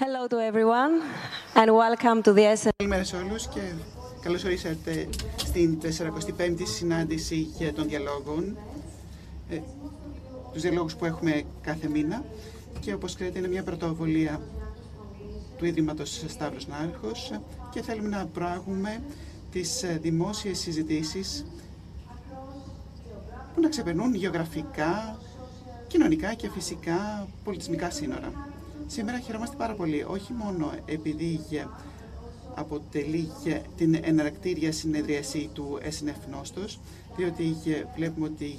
Hello to everyone and welcome to the SN. Καλημέρα σε όλους και καλώς ορίσατε στην 45η συνάντηση για των διαλόγων. Ε, τους διαλόγους που έχουμε κάθε μήνα και όπως ξέρετε είναι μια πρωτοβολία του Ίδρυματος Σταύρος Νάρχος και θέλουμε να προάγουμε τις ε, δημόσιες συζητήσεις που να ξεπερνούν γεωγραφικά, κοινωνικά και φυσικά πολιτισμικά σύνορα. Σήμερα χαιρόμαστε πάρα πολύ, όχι μόνο επειδή αποτελεί την εναρκτήρια συνεδρίαση του SNF Νόστος, διότι βλέπουμε ότι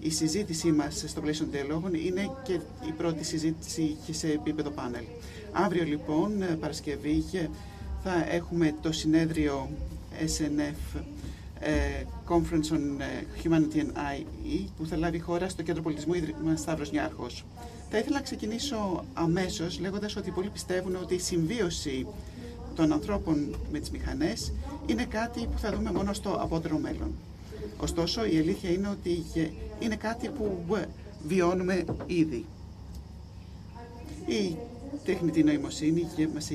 η συζήτησή μας στο πλαίσιο των διαλόγων είναι και η πρώτη συζήτηση σε επίπεδο πάνελ. Αύριο λοιπόν, Παρασκευή, θα έχουμε το συνέδριο SNF ε, Conference on ε, Humanity and IE που θα λάβει χώρα στο Κέντρο Πολιτισμού Ίδρυμα Σταύρος Νιάρχος. Θα ήθελα να ξεκινήσω αμέσως λέγοντας ότι πολλοί πιστεύουν ότι η συμβίωση των ανθρώπων με τις μηχανές είναι κάτι που θα δούμε μόνο στο απότερο μέλλον. Ωστόσο, η αλήθεια είναι ότι είναι κάτι που βιώνουμε ήδη. Η τεχνητή νοημοσύνη μας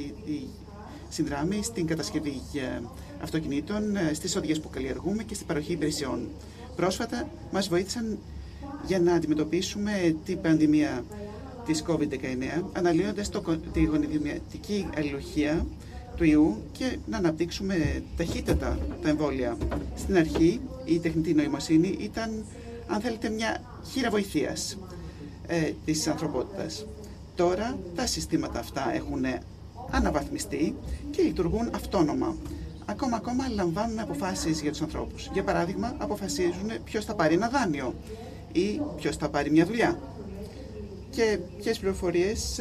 συνδράμει στην κατασκευή αυτοκινήτων, ε, στις οδηγίες που καλλιεργούμε και στην παροχή υπηρεσιών. Πρόσφατα μας βοήθησαν για να αντιμετωπίσουμε την πανδημία της COVID-19, αναλύοντας το, τη γονιδημιατική αλληλουχία του ιού και να αναπτύξουμε ταχύτατα τα εμβόλια. Στην αρχή η τεχνητή νοημοσύνη ήταν, αν θέλετε, μια χείρα βοηθείας ε, της ανθρωπότητας. Τώρα τα συστήματα αυτά έχουν αναβαθμιστεί και λειτουργούν αυτόνομα. Ακόμα, ακόμα λαμβάνουν αποφάσεις για τους ανθρώπους. Για παράδειγμα, αποφασίζουν ποιος θα πάρει ένα δάνειο ή ποιος θα πάρει μια δουλειά και ποιες πληροφορίες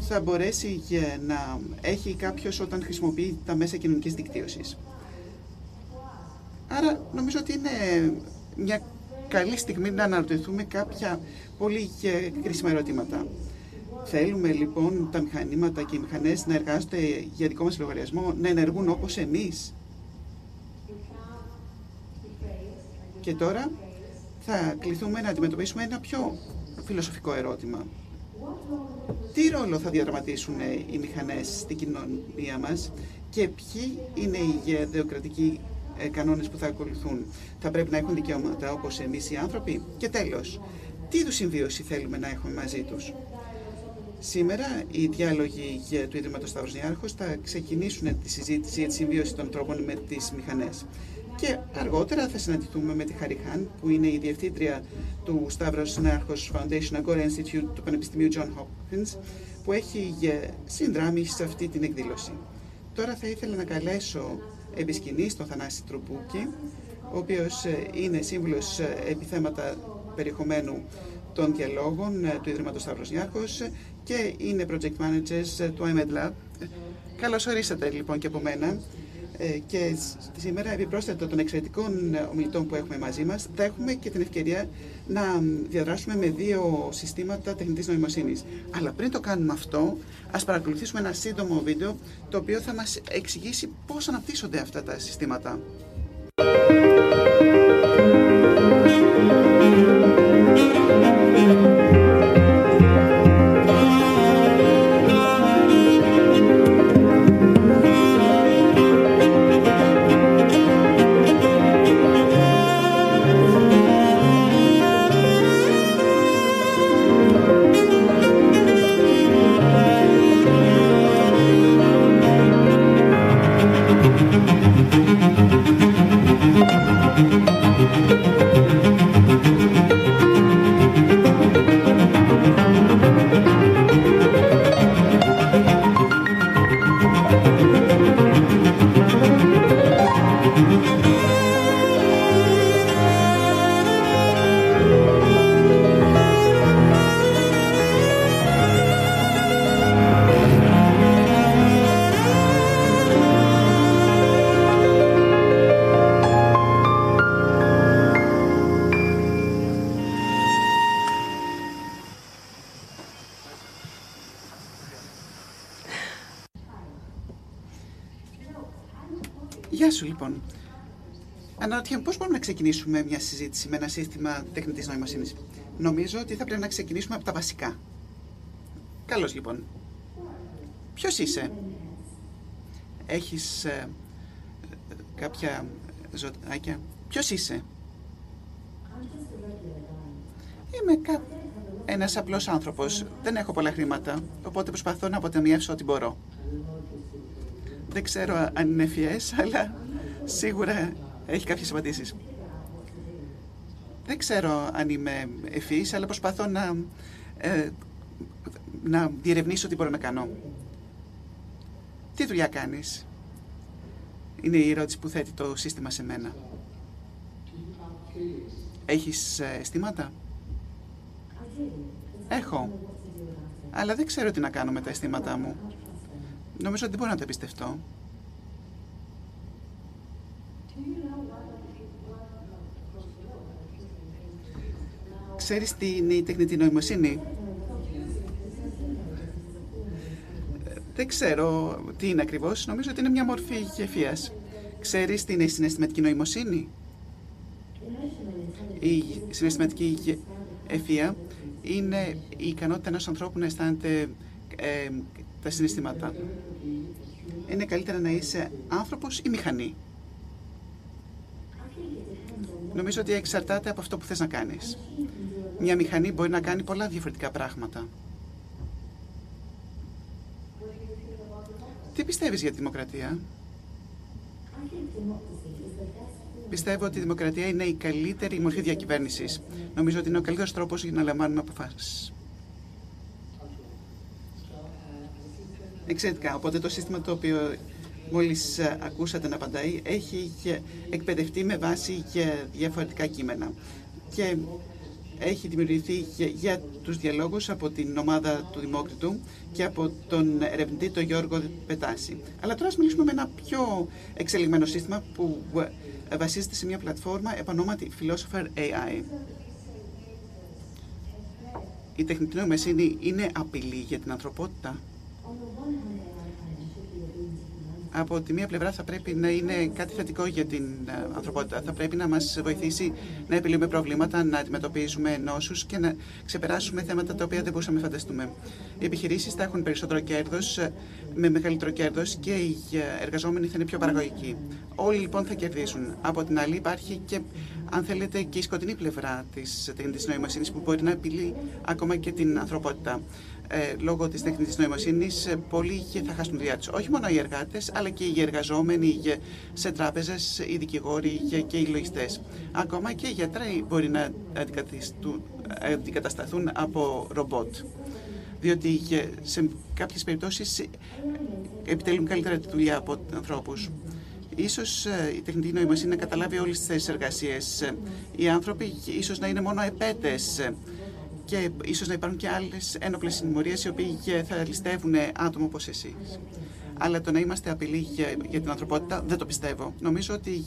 θα μπορέσει να έχει κάποιος όταν χρησιμοποιεί τα μέσα κοινωνικής δικτύωσης. Άρα νομίζω ότι είναι μια καλή στιγμή να αναρωτηθούμε κάποια πολύ κρίσιμα ερωτήματα. Θέλουμε λοιπόν τα μηχανήματα και οι μηχανές να εργάζονται για δικό μας λογαριασμό, να ενεργούν όπως εμείς. Και τώρα θα κληθούμε να αντιμετωπίσουμε ένα πιο φιλοσοφικό ερώτημα. Τι ρόλο θα διαδραματίσουν οι μηχανές στην κοινωνία μας και ποιοι είναι οι γεωκρατικοί ε, κανόνες που θα ακολουθούν; Θα πρέπει να έχουν δικαιώματα όπως εμείς οι άνθρωποι; Και τέλος, τι είδους συμβίωση θέλουμε να έχουμε μαζί τους; Σήμερα οι διάλογοι του Ιδρύματος Σταύρος Νιάρχος θα ξεκινήσουν τη συζήτηση για τη συμβίωση των τρόπων με τις μηχανές. Και αργότερα θα συναντηθούμε με τη Χαριχάν, που είναι η διευθύντρια του Stavros Νάρχος Foundation Agora Institute του Πανεπιστημίου John Hopkins, που έχει συνδράμει σε αυτή την εκδήλωση. Τώρα θα ήθελα να καλέσω επισκηνής τον Θανάση Τρουπούκη, ο οποίος ε, είναι σύμβουλος ε, επιθέματα περιεχομένου των διαλόγων ε, του Ιδρύματος Σταύρος Νιάρχος και είναι project managers του IMED Lab. Καλώς ορίσατε λοιπόν και από μένα. Ε, και σήμερα, επιπρόσθετα των εξαιρετικών ομιλητών που έχουμε μαζί μας, θα έχουμε και την ευκαιρία να διαδράσουμε με δύο συστήματα τεχνητής νοημοσύνης. Αλλά πριν το κάνουμε αυτό, ας παρακολουθήσουμε ένα σύντομο βίντεο, το οποίο θα μας εξηγήσει πώς αναπτύσσονται αυτά τα συστήματα. Ξεκινήσουμε μια συζήτηση με ένα σύστημα τεχνητής νοημοσύνης. Νομίζω ότι θα πρέπει να ξεκινήσουμε από τα βασικά. Καλώς λοιπόν. Ποιος είσαι; Έχεις ε, κάποια ζωάκια. Ποιος είσαι; Είμαι κα... ένας απλός άνθρωπος. Δεν έχω πολλά χρήματα, οπότε προσπαθώ να αποτεμιεύσω ό,τι μπορώ. Δεν ξέρω αν είναι ευφυές, αλλά σίγουρα έχει κάποιες απαντήσεις. Δεν ξέρω αν είμαι ευφυής, αλλά προσπαθώ να, ε, να διερευνήσω τι μπορώ να κάνω. Τι δουλειά κάνεις; Είναι η ερώτηση που θέτει το σύστημα σε μένα. Έχεις ε, αισθήματα; Έχω. Αλλά δεν ξέρω τι να κάνω με τα αισθήματά μου. Νομίζω ότι δεν μπορώ να το εμπιστευτώ. Ξέρεις τι είναι η τεχνητή νοημοσύνη; Δεν ξέρω τι είναι ακριβώς. Νομίζω ότι είναι μια μορφή γεφίας. Ξέρεις τι είναι η συναισθηματική νοημοσύνη; Η συναισθηματική ευφία είναι η ικανότητα ενός ανθρώπου να αισθάνεται ε, τα συναισθήματα. Είναι καλύτερα να είσαι άνθρωπος ή μηχανή. Νομίζω ότι εξαρτάται από αυτό που θες να κάνεις. Μια μηχανή μπορεί να κάνει πολλά διαφορετικά πράγματα. Τι πιστεύεις για τη δημοκρατία; Πιστεύω ότι η δημοκρατία είναι η καλύτερη μορφή διακυβέρνησης. Νομίζω ότι είναι ο καλύτερος τρόπος για να λαμβάνουμε αποφάσεις. Εξαιρετικά. Οπότε το σύστημα το οποίο μόλις ακούσατε να απαντάει έχει εκπαιδευτεί με βάση διαφορετικά κείμενα. Και έχει δημιουργηθεί για τους διαλόγους από την ομάδα του Δημόκριτου και από τον ερευνητή τον Γιώργο Πετάση. Αλλά τώρα ας μιλήσουμε με ένα πιο εξελιγμένο σύστημα που βασίζεται σε μια πλατφόρμα επανόματι Philosopher AI. Η τεχνητή νοημοσύνη είναι απειλή για την ανθρωπότητα από τη μία πλευρά θα πρέπει να είναι κάτι θετικό για την ε, ανθρωπότητα. Θα πρέπει να μας βοηθήσει να επιλύουμε προβλήματα, να αντιμετωπίζουμε νόσους και να ξεπεράσουμε θέματα τα οποία δεν μπορούσαμε να φανταστούμε. Οι επιχειρήσεις θα έχουν περισσότερο κέρδος, ε, με μεγαλύτερο κέρδος και οι ε, εργαζόμενοι θα είναι πιο παραγωγικοί. Όλοι λοιπόν θα κερδίσουν. Από την άλλη υπάρχει και αν θέλετε, και η σκοτεινή πλευρά της τεχνητής νοημοσύνης που μπορεί να απειλεί ακόμα και την ανθρωπότητα ε, λόγω της τεχνητής νοημοσύνης ε, πολλοί θα χάσουν τη δουλειά τους. Όχι μόνο οι εργάτες, αλλά και οι εργαζόμενοι σε τράπεζες, οι δικηγόροι και οι λογιστές. Ακόμα και οι γιατροί μπορεί να αντικατασταθούν από ρομπότ. Διότι σε κάποιες περιπτώσεις επιτελούν καλύτερα τη δουλειά από ανθρώπους. Ίσως ε, η τεχνητή νοημοσύνη να καταλάβει όλες τις θέσεις εργασίες. Οι άνθρωποι ίσως να είναι μόνο επέτες και ίσως να υπάρχουν και άλλες ένοπλες συμμορίε οι οποίοι θα ληστεύουν άτομα όπως εσείς. Αλλά το να είμαστε απειλή για, την ανθρωπότητα δεν το πιστεύω. Νομίζω ότι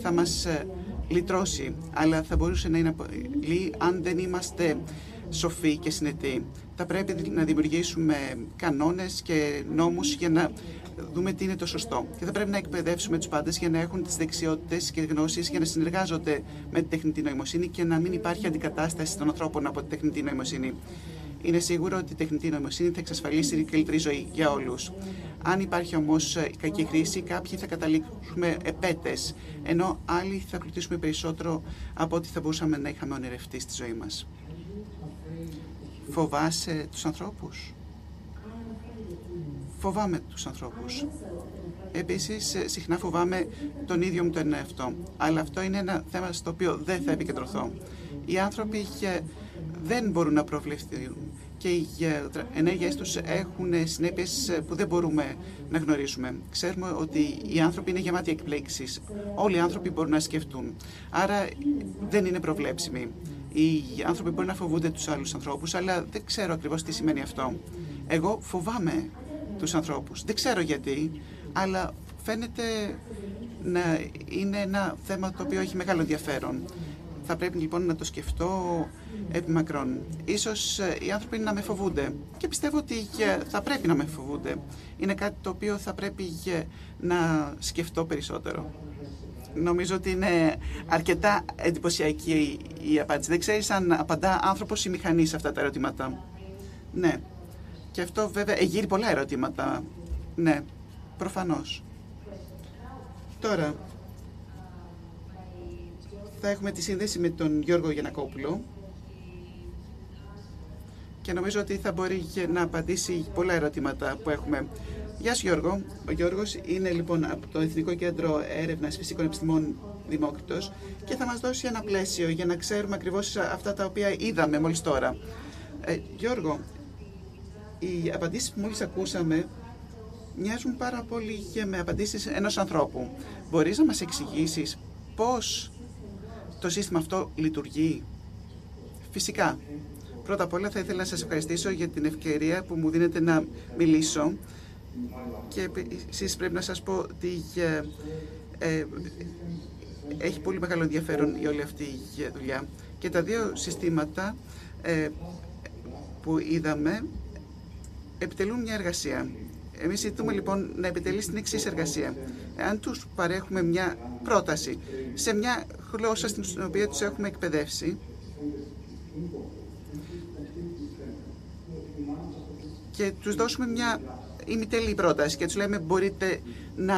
θα μας ε, λυτρώσει, αλλά θα μπορούσε να είναι απειλή αν δεν είμαστε σοφοί και συνετοί. Θα πρέπει να δημιουργήσουμε κανόνες και νόμους για να δούμε τι είναι το σωστό. Και θα πρέπει να εκπαιδεύσουμε τους πάντες για να έχουν τις δεξιότητες και γνώσεις για να συνεργάζονται με τη τεχνητή νοημοσύνη και να μην υπάρχει αντικατάσταση των ανθρώπων από τη τεχνητή νοημοσύνη. Είναι σίγουρο ότι η τεχνητή νοημοσύνη θα εξασφαλίσει την καλύτερη ζωή για όλους. Αν υπάρχει όμως κακή χρήση, κάποιοι θα καταλήξουμε επέτες, ενώ άλλοι θα πλουτίσουμε περισσότερο από ό,τι θα μπορούσαμε να είχαμε ονειρευτεί στη ζωή μας. Φοβάσαι τους ανθρώπους; Φοβάμαι τους ανθρώπους. Επίσης, συχνά φοβάμαι τον ίδιο μου τον εαυτό. Αλλά αυτό είναι ένα θέμα στο οποίο δεν θα επικεντρωθώ. Οι άνθρωποι δεν μπορούν να προβλεφθούν και οι ενέργειές τους έχουν συνέπειες που δεν μπορούμε να γνωρίσουμε. Ξέρουμε ότι οι άνθρωποι είναι γεμάτοι εκπλήξεις. Όλοι οι άνθρωποι μπορούν να σκεφτούν. Άρα δεν είναι προβλέψιμοι. Οι άνθρωποι μπορεί να φοβούνται τους άλλους ανθρώπους, αλλά δεν ξέρω ακριβώς τι σημαίνει αυτό. Εγώ φοβάμαι τους ανθρώπους. Δεν ξέρω γιατί, αλλά φαίνεται να είναι ένα θέμα το οποίο έχει μεγάλο ενδιαφέρον. Θα πρέπει λοιπόν να το σκεφτώ επί μακρόν. Ίσως ε, οι άνθρωποι να με φοβούνται και πιστεύω ότι θα πρέπει να με φοβούνται. Είναι κάτι το οποίο θα πρέπει να σκεφτώ περισσότερο. Νομίζω ότι είναι αρκετά εντυπωσιακή η απάντηση. Δεν ξέρεις αν απαντά άνθρωπος ή μηχανής σε αυτά τα ερωτήματα. Ναι. Και αυτό βέβαια εγείρει πολλά ερωτήματα. Ναι, προφανώς. Τώρα, θα έχουμε τη σύνδεση με τον Γιώργο Γιανακόπουλο και νομίζω ότι θα μπορεί να απαντήσει πολλά ερωτήματα που έχουμε. Γεια σου Γιώργο. Ο Γιώργος είναι λοιπόν από το Εθνικό Κέντρο Έρευνας Φυσικών Επιστημών Δημόκριτος και θα μας δώσει ένα πλαίσιο για να ξέρουμε ακριβώς αυτά τα οποία είδαμε μόλις τώρα. Ε, Γιώργο, οι απαντήσεις που μόλις ακούσαμε μοιάζουν πάρα πολύ και με απαντήσεις ενός ανθρώπου. Μπορείς να μας εξηγήσεις πώς το σύστημα αυτό λειτουργεί; Φυσικά. Πρώτα απ' όλα θα ήθελα να σας ευχαριστήσω για την ευκαιρία που μου δίνετε να μιλήσω και εσείς πρέπει να σας πω ότι ε, έχει πολύ μεγάλο ενδιαφέρον η όλη αυτή η δουλειά. Και τα δύο συστήματα ε, που είδαμε επιτελούν μια εργασία. Εμείς ζητούμε λοιπόν να επιτελεί την εξής εργασία. Αν τους παρέχουμε μια πρόταση σε μια γλώσσα στην οποία τους έχουμε εκπαιδεύσει, και τους δώσουμε μια ημιτελή πρόταση και τους λέμε μπορείτε να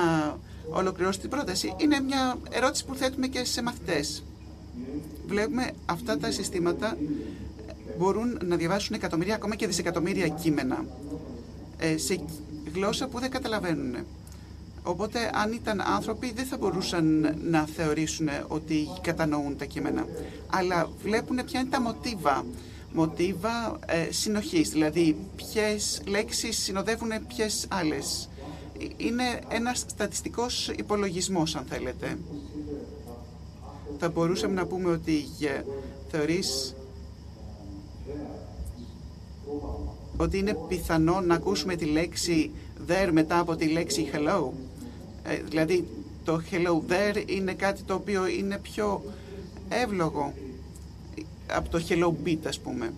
ολοκληρώσετε την πρόταση. Είναι μια ερώτηση που θέτουμε και σε μαθητές. Βλέπουμε αυτά τα συστήματα μπορούν να διαβάσουν εκατομμύρια, ακόμα και δισεκατομμύρια κείμενα ε, σε γλώσσα που δεν καταλαβαίνουν. Οπότε αν ήταν άνθρωποι δεν θα μπορούσαν να θεωρήσουν ότι κατανοούν τα κείμενα. Αλλά βλέπουν ποια είναι τα μοτίβα μοτίβα ε, συνοχής, δηλαδή ποιες λέξεις συνοδεύουν ποιες άλλες. Είναι ένας στατιστικός υπολογισμός, αν θέλετε. Θα μπορούσαμε να πούμε ότι ε, θεωρείς ότι είναι πιθανό να ακούσουμε τη λέξη there μετά από τη λέξη hello. Ε, δηλαδή το hello there είναι κάτι το οποίο είναι πιο εύλογο από το Hello Beat ας πούμε.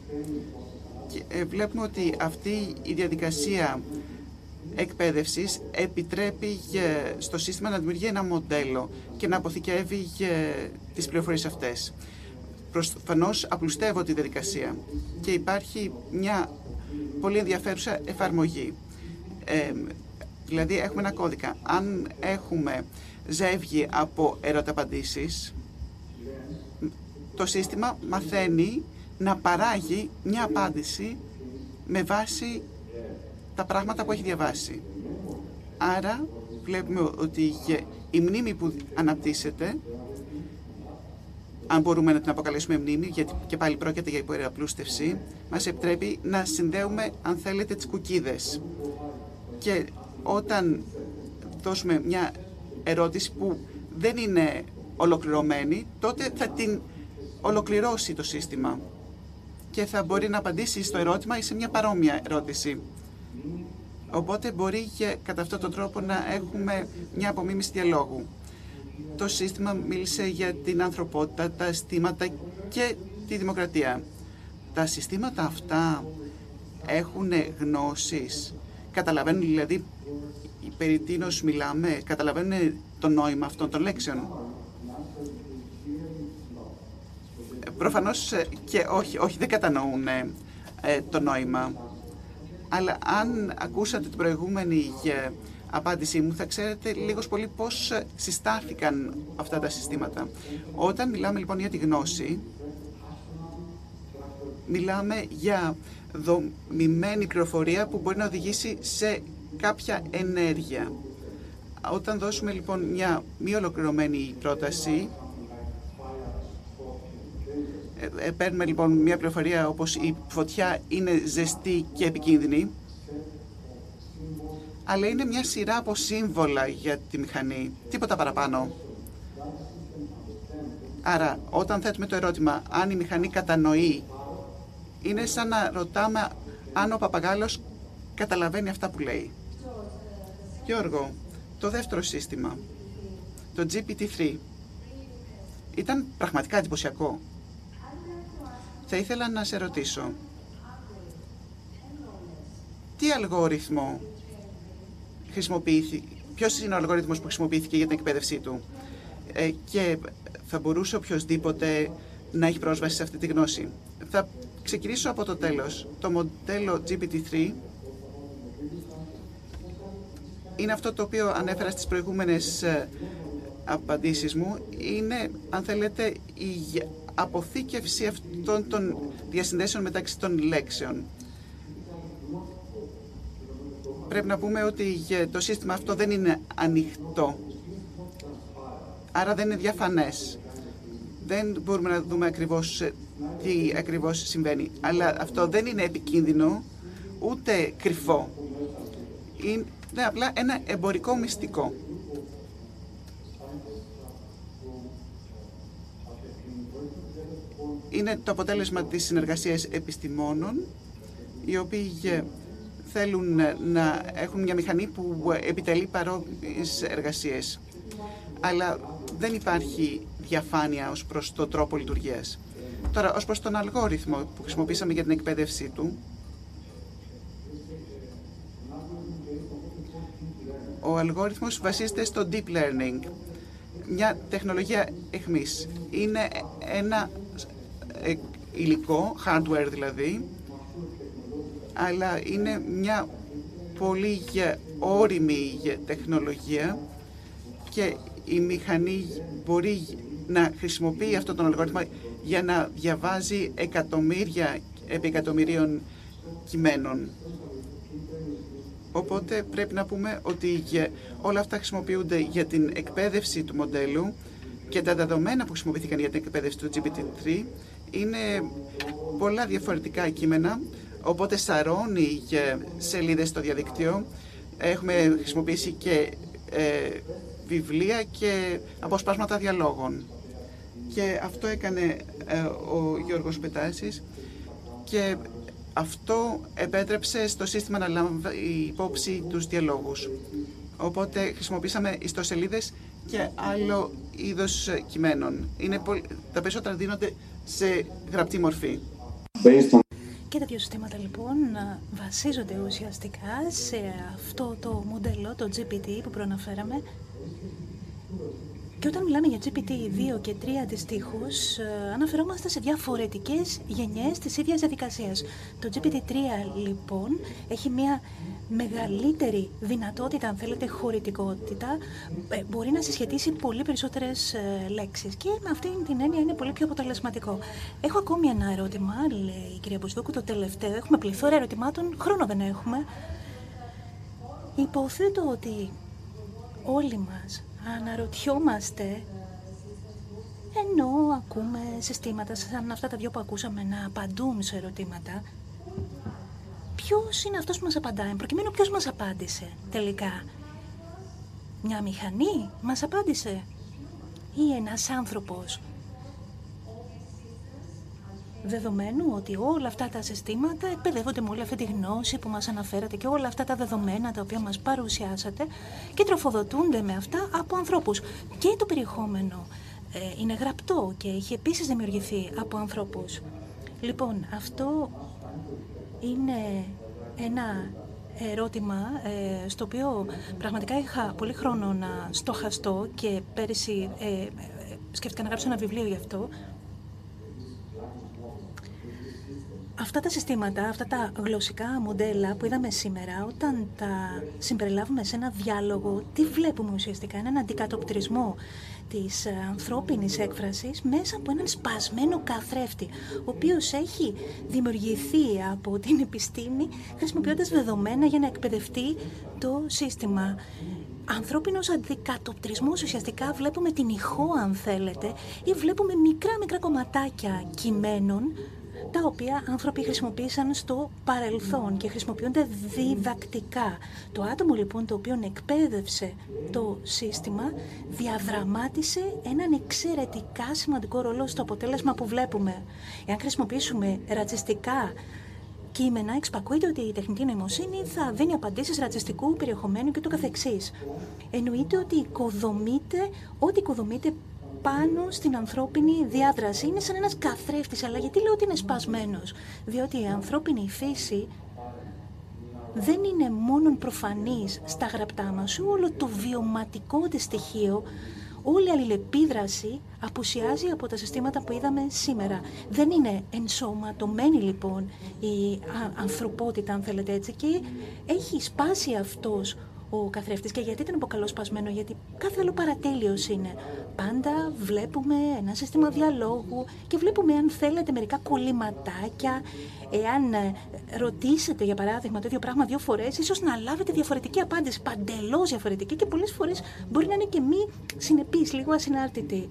Και ε, βλέπουμε ότι αυτή η διαδικασία εκπαίδευσης επιτρέπει στο σύστημα να δημιουργεί ένα μοντέλο και να αποθηκεύει τις πληροφορίες αυτές. Προφανώς απλουστεύω τη διαδικασία και υπάρχει μια πολύ ενδιαφέρουσα εφαρμογή. Ε, δηλαδή έχουμε ένα κώδικα. Αν έχουμε ζεύγη από ερωταπαντήσεις, το σύστημα μαθαίνει να παράγει μια απάντηση με βάση τα πράγματα που έχει διαβάσει. Άρα βλέπουμε ότι η μνήμη που αναπτύσσεται, αν μπορούμε να την αποκαλέσουμε μνήμη, γιατί και πάλι πρόκειται για υποεραπλούστευση, μας επιτρέπει να συνδέουμε, αν θέλετε, τις κουκίδες. Και όταν δώσουμε μια ερώτηση που δεν είναι ολοκληρωμένη, τότε θα την ολοκληρώσει το σύστημα και θα μπορεί να απαντήσει στο ερώτημα ή σε μια παρόμοια ερώτηση. Οπότε μπορεί και κατά αυτόν τον τρόπο να έχουμε μια απομίμηση διαλόγου. Το σύστημα μίλησε για την ανθρωπότητα, τα αισθήματα και τη δημοκρατία. Τα συστήματα αυτά έχουν γνώσεις, καταλαβαίνουν δηλαδή περί τίνος μιλάμε, καταλαβαίνουν το νόημα αυτών των λέξεων. προφανώς ε, και όχι, όχι δεν κατανοούν ε, ε, το νόημα. Αλλά αν ακούσατε την προηγούμενη απάντησή μου, θα ξέρετε λίγος πολύ πώς συστάθηκαν αυτά τα συστήματα. Όταν μιλάμε λοιπόν για τη γνώση, μιλάμε για δομημένη πληροφορία που μπορεί να οδηγήσει σε κάποια ενέργεια. Όταν δώσουμε λοιπόν μια μη ολοκληρωμένη πρόταση, ε, παίρνουμε λοιπόν μια πληροφορία όπως η φωτιά είναι ζεστή και επικίνδυνη, αλλά είναι μια σειρά από σύμβολα για τη μηχανή, τίποτα παραπάνω. Άρα, όταν θέτουμε το ερώτημα αν η μηχανή κατανοεί, είναι σαν να ρωτάμε αν ο παπαγάλος καταλαβαίνει αυτά που λέει. Γιώργο, το δεύτερο σύστημα, το GPT-3, ήταν πραγματικά εντυπωσιακό. Θα ήθελα να σε ρωτήσω, τι αλγόριθμο χρησιμοποιήθηκε, ποιος είναι ο αλγόριθμος που χρησιμοποιήθηκε για την εκπαίδευσή του; ε, Και θα μπορούσε οποιοδήποτε να έχει πρόσβαση σε αυτή τη γνώση. Θα ξεκινήσω από το τέλος. Το μοντέλο GPT-3 είναι αυτό το οποίο ανέφερα στις προηγούμενες ε, απαντήσεις μου. Είναι, αν θέλετε, η αποθήκευση αυτών των διασυνδέσεων μεταξύ των λέξεων. Πρέπει να πούμε ότι το σύστημα αυτό δεν είναι ανοιχτό, άρα δεν είναι διαφανές. Δεν μπορούμε να δούμε ακριβώς ε, τι ακριβώς συμβαίνει. Αλλά αυτό δεν είναι επικίνδυνο, ούτε κρυφό. Είναι απλά ένα εμπορικό μυστικό. Είναι το αποτέλεσμα της συνεργασίας επιστημόνων, οι οποίοι θέλουν να έχουν μια μηχανή που επιτελεί παρόμοιες εργασίες. Αλλά δεν υπάρχει διαφάνεια ως προς το τρόπο λειτουργίας. Τώρα, ως προς τον αλγόριθμο που χρησιμοποίησαμε για την εκπαίδευσή του, ο αλγόριθμος βασίζεται στο deep learning, μια τεχνολογία εχμής. Είναι ένα ε, υλικό, hardware δηλαδή, αλλά είναι μια πολύ όρημη τεχνολογία και η μηχανή μπορεί να χρησιμοποιεί αυτόν τον αλγόριθμο για να διαβάζει εκατομμύρια επί εκατομμυρίων κειμένων. Οπότε πρέπει να πούμε ότι όλα αυτά χρησιμοποιούνται για την εκπαίδευση του μοντέλου και τα δεδομένα που χρησιμοποιήθηκαν για την εκπαίδευση του GPT-3 είναι πολλά διαφορετικά κείμενα, οπότε σαρώνει σελίδες στο διαδικτύο. Έχουμε χρησιμοποιήσει και ε, βιβλία και αποσπάσματα διαλόγων. Και αυτό έκανε ε, ο Γιώργος Πετάσης και αυτό επέτρεψε στο σύστημα να λάβει υπόψη τους διαλόγους. Οπότε χρησιμοποίησαμε ιστοσελίδες και άλλο είδος κειμένων. Είναι τα περισσότερα δίνονται σε γραπτή μορφή. Και τα δύο συστήματα λοιπόν βασίζονται ουσιαστικά σε αυτό το μοντέλο, το GPT που προαναφέραμε, και όταν μιλάμε για GPT 2 και 3 αντιστοίχω, ε, αναφερόμαστε σε διαφορετικές γενιές της ίδιας διαδικασίας. Το GPT 3 λοιπόν έχει μια μεγαλύτερη δυνατότητα, αν θέλετε, χωρητικότητα, ε, μπορεί να συσχετίσει πολύ περισσότερες ε, λέξεις και με αυτή την έννοια είναι πολύ πιο αποτελεσματικό. Έχω ακόμη ένα ερώτημα, λέει η κυρία Μποσδούκου, το τελευταίο. Έχουμε πληθώρα ερωτημάτων, χρόνο δεν έχουμε. Υποθέτω ότι όλοι μας αναρωτιόμαστε ενώ ακούμε συστήματα σαν αυτά τα δυο που ακούσαμε να απαντούν σε ερωτήματα ποιος είναι αυτός που μας απαντάει, προκειμένου ποιος μας απάντησε τελικά. Μια μηχανή μας απάντησε ή ένας άνθρωπος Δεδομένου ότι όλα αυτά τα συστήματα εκπαιδεύονται με όλη αυτή τη γνώση που μας αναφέρατε και όλα αυτά τα δεδομένα τα οποία μας παρουσιάσατε και τροφοδοτούνται με αυτά από ανθρώπους. Και το περιεχόμενο ε, είναι γραπτό και έχει επίσης δημιουργηθεί από ανθρώπους. Λοιπόν, αυτό είναι ένα ερώτημα ε, στο οποίο πραγματικά είχα πολύ χρόνο να στοχαστώ και πέρυσι ε, ε σκέφτηκα να γράψω ένα βιβλίο γι' αυτό. Αυτά τα συστήματα, αυτά τα γλωσσικά μοντέλα που είδαμε σήμερα, όταν τα συμπεριλάβουμε σε ένα διάλογο, τι βλέπουμε ουσιαστικά, έναν αντικατοπτρισμό της ε, ανθρώπινης έκφρασης μέσα από έναν σπασμένο καθρέφτη, ο οποίος έχει δημιουργηθεί από την επιστήμη χρησιμοποιώντας δεδομένα για να εκπαιδευτεί το σύστημα. Ανθρώπινος αντικατοπτρισμός ουσιαστικά βλέπουμε την ηχό αν θέλετε ή βλέπουμε μικρά μικρά κομματάκια κειμένων τα οποία άνθρωποι χρησιμοποίησαν στο παρελθόν και χρησιμοποιούνται διδακτικά. Το άτομο λοιπόν το οποίο εκπαίδευσε το σύστημα διαδραμάτισε έναν εξαιρετικά σημαντικό ρόλο στο αποτέλεσμα που βλέπουμε. Εάν χρησιμοποιήσουμε ρατσιστικά κείμενα, εξπακούεται ότι η τεχνητή νοημοσύνη θα δίνει απαντήσεις ρατσιστικού περιεχομένου και το καθεξής. Εννοείται ότι οικοδομείται, ό,τι οικοδομείται πάνω στην ανθρώπινη διάδραση. Είναι σαν ένας καθρέφτης, αλλά γιατί λέω ότι είναι σπασμένος; Διότι η ανθρώπινη φύση δεν είναι μόνο προφανής στα γραπτά μας, όλο το βιωματικό της στοιχείο, όλη η αλληλεπίδραση απουσιάζει από τα συστήματα που είδαμε σήμερα. Δεν είναι ενσωματωμένη λοιπόν η ανθρωπότητα, αν θέλετε έτσι, και έχει σπάσει αυτός ο καθρέφτης και γιατί ήταν από καλός σπασμένο, γιατί κάθε άλλο παρατέλειος είναι. Πάντα βλέπουμε ένα σύστημα διαλόγου και βλέπουμε αν θέλετε μερικά κολληματάκια, εάν ε, ρωτήσετε για παράδειγμα το ίδιο πράγμα δύο φορές, ίσως να λάβετε διαφορετική απάντηση, παντελώς διαφορετική και πολλές φορές μπορεί να είναι και μη συνεπής, λίγο ασυνάρτητη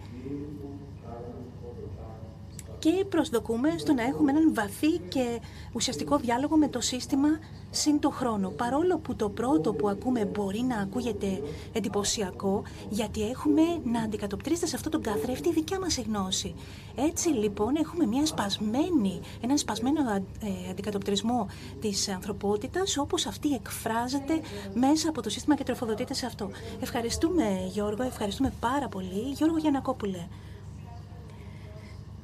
και προσδοκούμε στο να έχουμε έναν βαθύ και ουσιαστικό διάλογο με το σύστημα συν το χρόνο. Παρόλο που το πρώτο που ακούμε μπορεί να ακούγεται εντυπωσιακό, γιατί έχουμε να αντικατοπτρίζεται σε αυτό τον καθρέφτη η δικιά μας γνώση. Έτσι λοιπόν έχουμε μια σπασμένη, έναν σπασμένο ε, αντικατοπτρισμό της ανθρωπότητας, όπως αυτή εκφράζεται μέσα από το σύστημα και τροφοδοτείται σε αυτό. Ευχαριστούμε Γιώργο, ευχαριστούμε πάρα πολύ. Γιώργο Γιανακόπουλε.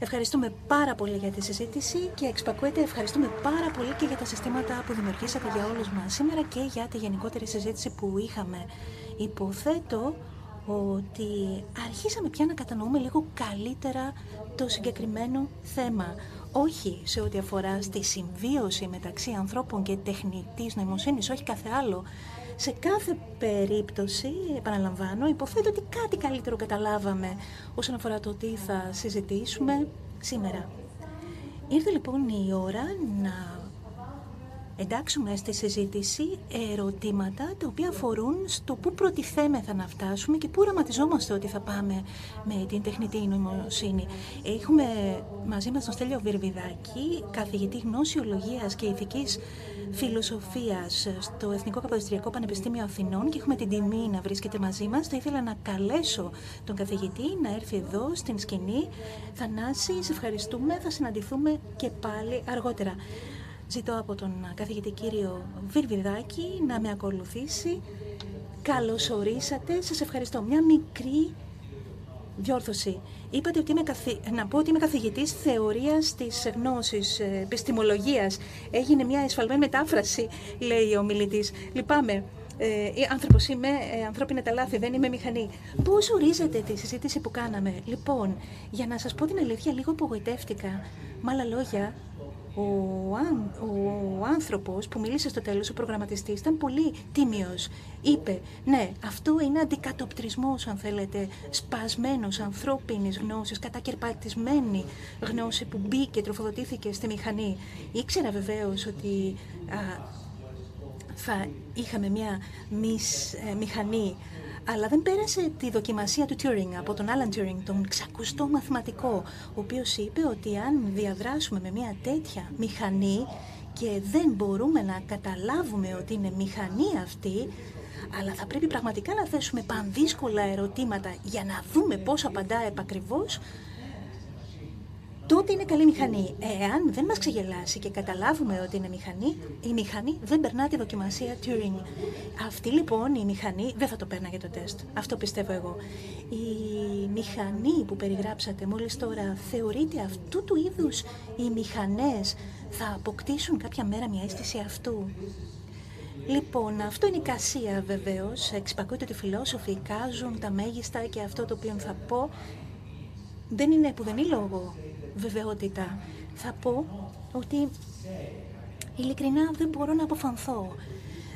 Ευχαριστούμε πάρα πολύ για τη συζήτηση και εξπακούεται ευχαριστούμε πάρα πολύ και για τα συστήματα που δημιουργήσατε για όλους μας σήμερα και για τη γενικότερη συζήτηση που είχαμε. Υποθέτω ότι αρχίσαμε πια να κατανοούμε λίγο καλύτερα το συγκεκριμένο θέμα. Όχι σε ό,τι αφορά στη συμβίωση μεταξύ ανθρώπων και τεχνητής νοημοσύνης, όχι κάθε άλλο, σε κάθε περίπτωση, επαναλαμβάνω, υποθέτω ότι κάτι καλύτερο καταλάβαμε όσον αφορά το τι θα συζητήσουμε σήμερα. Ήρθε λοιπόν η ώρα να εντάξουμε στη συζήτηση ερωτήματα τα οποία αφορούν στο πού προτιθέμεθα να φτάσουμε και πού οραματιζόμαστε ότι θα πάμε με την τεχνητή νοημοσύνη. Έχουμε μαζί μας τον Στέλιο Βιρβιδάκη, καθηγητή γνώσιολογίας και ηθικής φιλοσοφίας στο Εθνικό Καποδιστριακό Πανεπιστήμιο Αθηνών και έχουμε την τιμή να βρίσκεται μαζί μας. Θα ήθελα να καλέσω τον καθηγητή να έρθει εδώ στην σκηνή. Θανάση, σε ευχαριστούμε. Θα συναντηθούμε και πάλι αργότερα. Ζητώ από τον καθηγητή κύριο Βιρβιδάκη να με ακολουθήσει. Καλώς ορίσατε. Σας ευχαριστώ. Μια μικρή διόρθωση. Είπατε ότι είμαι καθη... να πω ότι είμαι καθηγητής θεωρίας της γνώσης, ε, επιστημολογίας. Έγινε μια εσφαλμένη μετάφραση, λέει ο μιλητής. Λυπάμαι. Ε, άνθρωπος είμαι, ε, ανθρώπινα τα λάθη, δεν είμαι μηχανή. Πώς ορίζετε τη συζήτηση που κάναμε; Λοιπόν, για να σας πω την αλήθεια, λίγο απογοητεύτηκα. Με άλλα λόγια, ο, ο άνθρωπος που μίλησε στο τέλος, ο προγραμματιστής, ήταν πολύ τίμιος. Είπε, ναι, αυτό είναι αντικατοπτρισμός, αν θέλετε, σπασμένος ανθρώπινης γνώσης, κατακερπατισμένη γνώση που μπήκε, τροφοδοτήθηκε στη μηχανή. Ήξερα βεβαίως ότι θα είχαμε μια μης, ε, μηχανή αλλά δεν πέρασε τη δοκιμασία του Turing από τον Alan Turing, τον ξακουστό μαθηματικό, ο οποίος είπε ότι αν διαδράσουμε με μια τέτοια μηχανή και δεν μπορούμε να καταλάβουμε ότι είναι μηχανή αυτή, αλλά θα πρέπει πραγματικά να θέσουμε πανδύσκολα ερωτήματα για να δούμε πώς απαντά επακριβώς, τότε είναι καλή μηχανή. Εάν δεν μας ξεγελάσει και καταλάβουμε ότι είναι μηχανή, η μηχανή δεν περνά τη δοκιμασία Turing. Αυτή λοιπόν η μηχανή δεν θα το για το τεστ. Αυτό πιστεύω εγώ. Η μηχανή που περιγράψατε μόλις τώρα θεωρείται αυτού του είδους οι μηχανές θα αποκτήσουν κάποια μέρα μια αίσθηση αυτού. Λοιπόν, αυτό είναι η κασία βεβαίως. Εξυπακούεται ότι οι φιλόσοφοι εικάζουν τα μέγιστα και αυτό το οποίο θα πω δεν είναι που δεν είναι λόγο βεβαιότητα. Θα πω ότι ειλικρινά δεν μπορώ να αποφανθώ.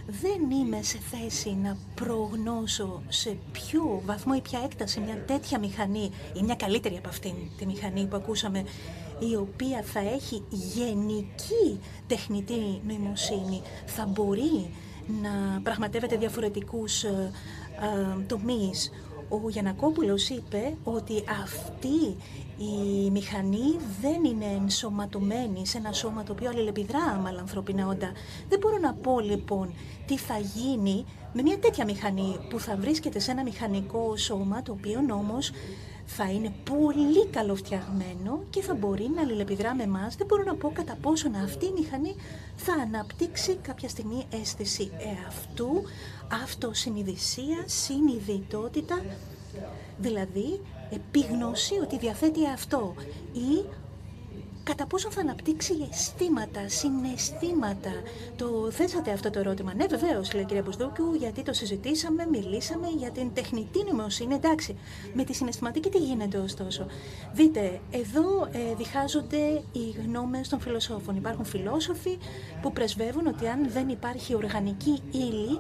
Δεν είμαι σε θέση να προγνώσω σε ποιο βαθμό ή ποια έκταση μια τέτοια μηχανή ή μια καλύτερη από αυτήν τη μηχανή που ακούσαμε η οποία θα έχει γενική τεχνητή νοημοσύνη, θα μπορεί να πραγματεύεται διαφορετικούς ε, ε, τομείς. Ο Γιανακόπουλος είπε ότι αυτή η μηχανή δεν είναι ενσωματωμένη σε ένα σώμα το οποίο αλληλεπιδρά με άλλα ανθρώπινα όντα. Δεν μπορώ να πω λοιπόν τι θα γίνει με μια τέτοια μηχανή που θα βρίσκεται σε ένα μηχανικό σώμα το οποίο όμως θα είναι πολύ καλοφτιαγμένο και θα μπορεί να αλληλεπιδρά με εμάς. Δεν μπορώ να πω κατά πόσο αυτή η μηχανή θα αναπτύξει κάποια στιγμή αίσθηση εαυτού, αυτοσυνειδησία, συνειδητότητα, δηλαδή επίγνωση ότι διαθέτει αυτό ή κατά πόσο θα αναπτύξει αισθήματα, συναισθήματα. Το θέσατε αυτό το ερώτημα. Ναι, βεβαίως, λέει η κυρία Μπουσδούκου, γιατί το συζητήσαμε, μιλήσαμε για την τεχνητή νοημοσύνη. Εντάξει, με τη συναισθηματική τι γίνεται ωστόσο; Δείτε, εδώ ε, διχάζονται οι γνώμες των φιλοσόφων. Υπάρχουν φιλόσοφοι που πρεσβεύουν ότι αν δεν υπάρχει οργανική ύλη,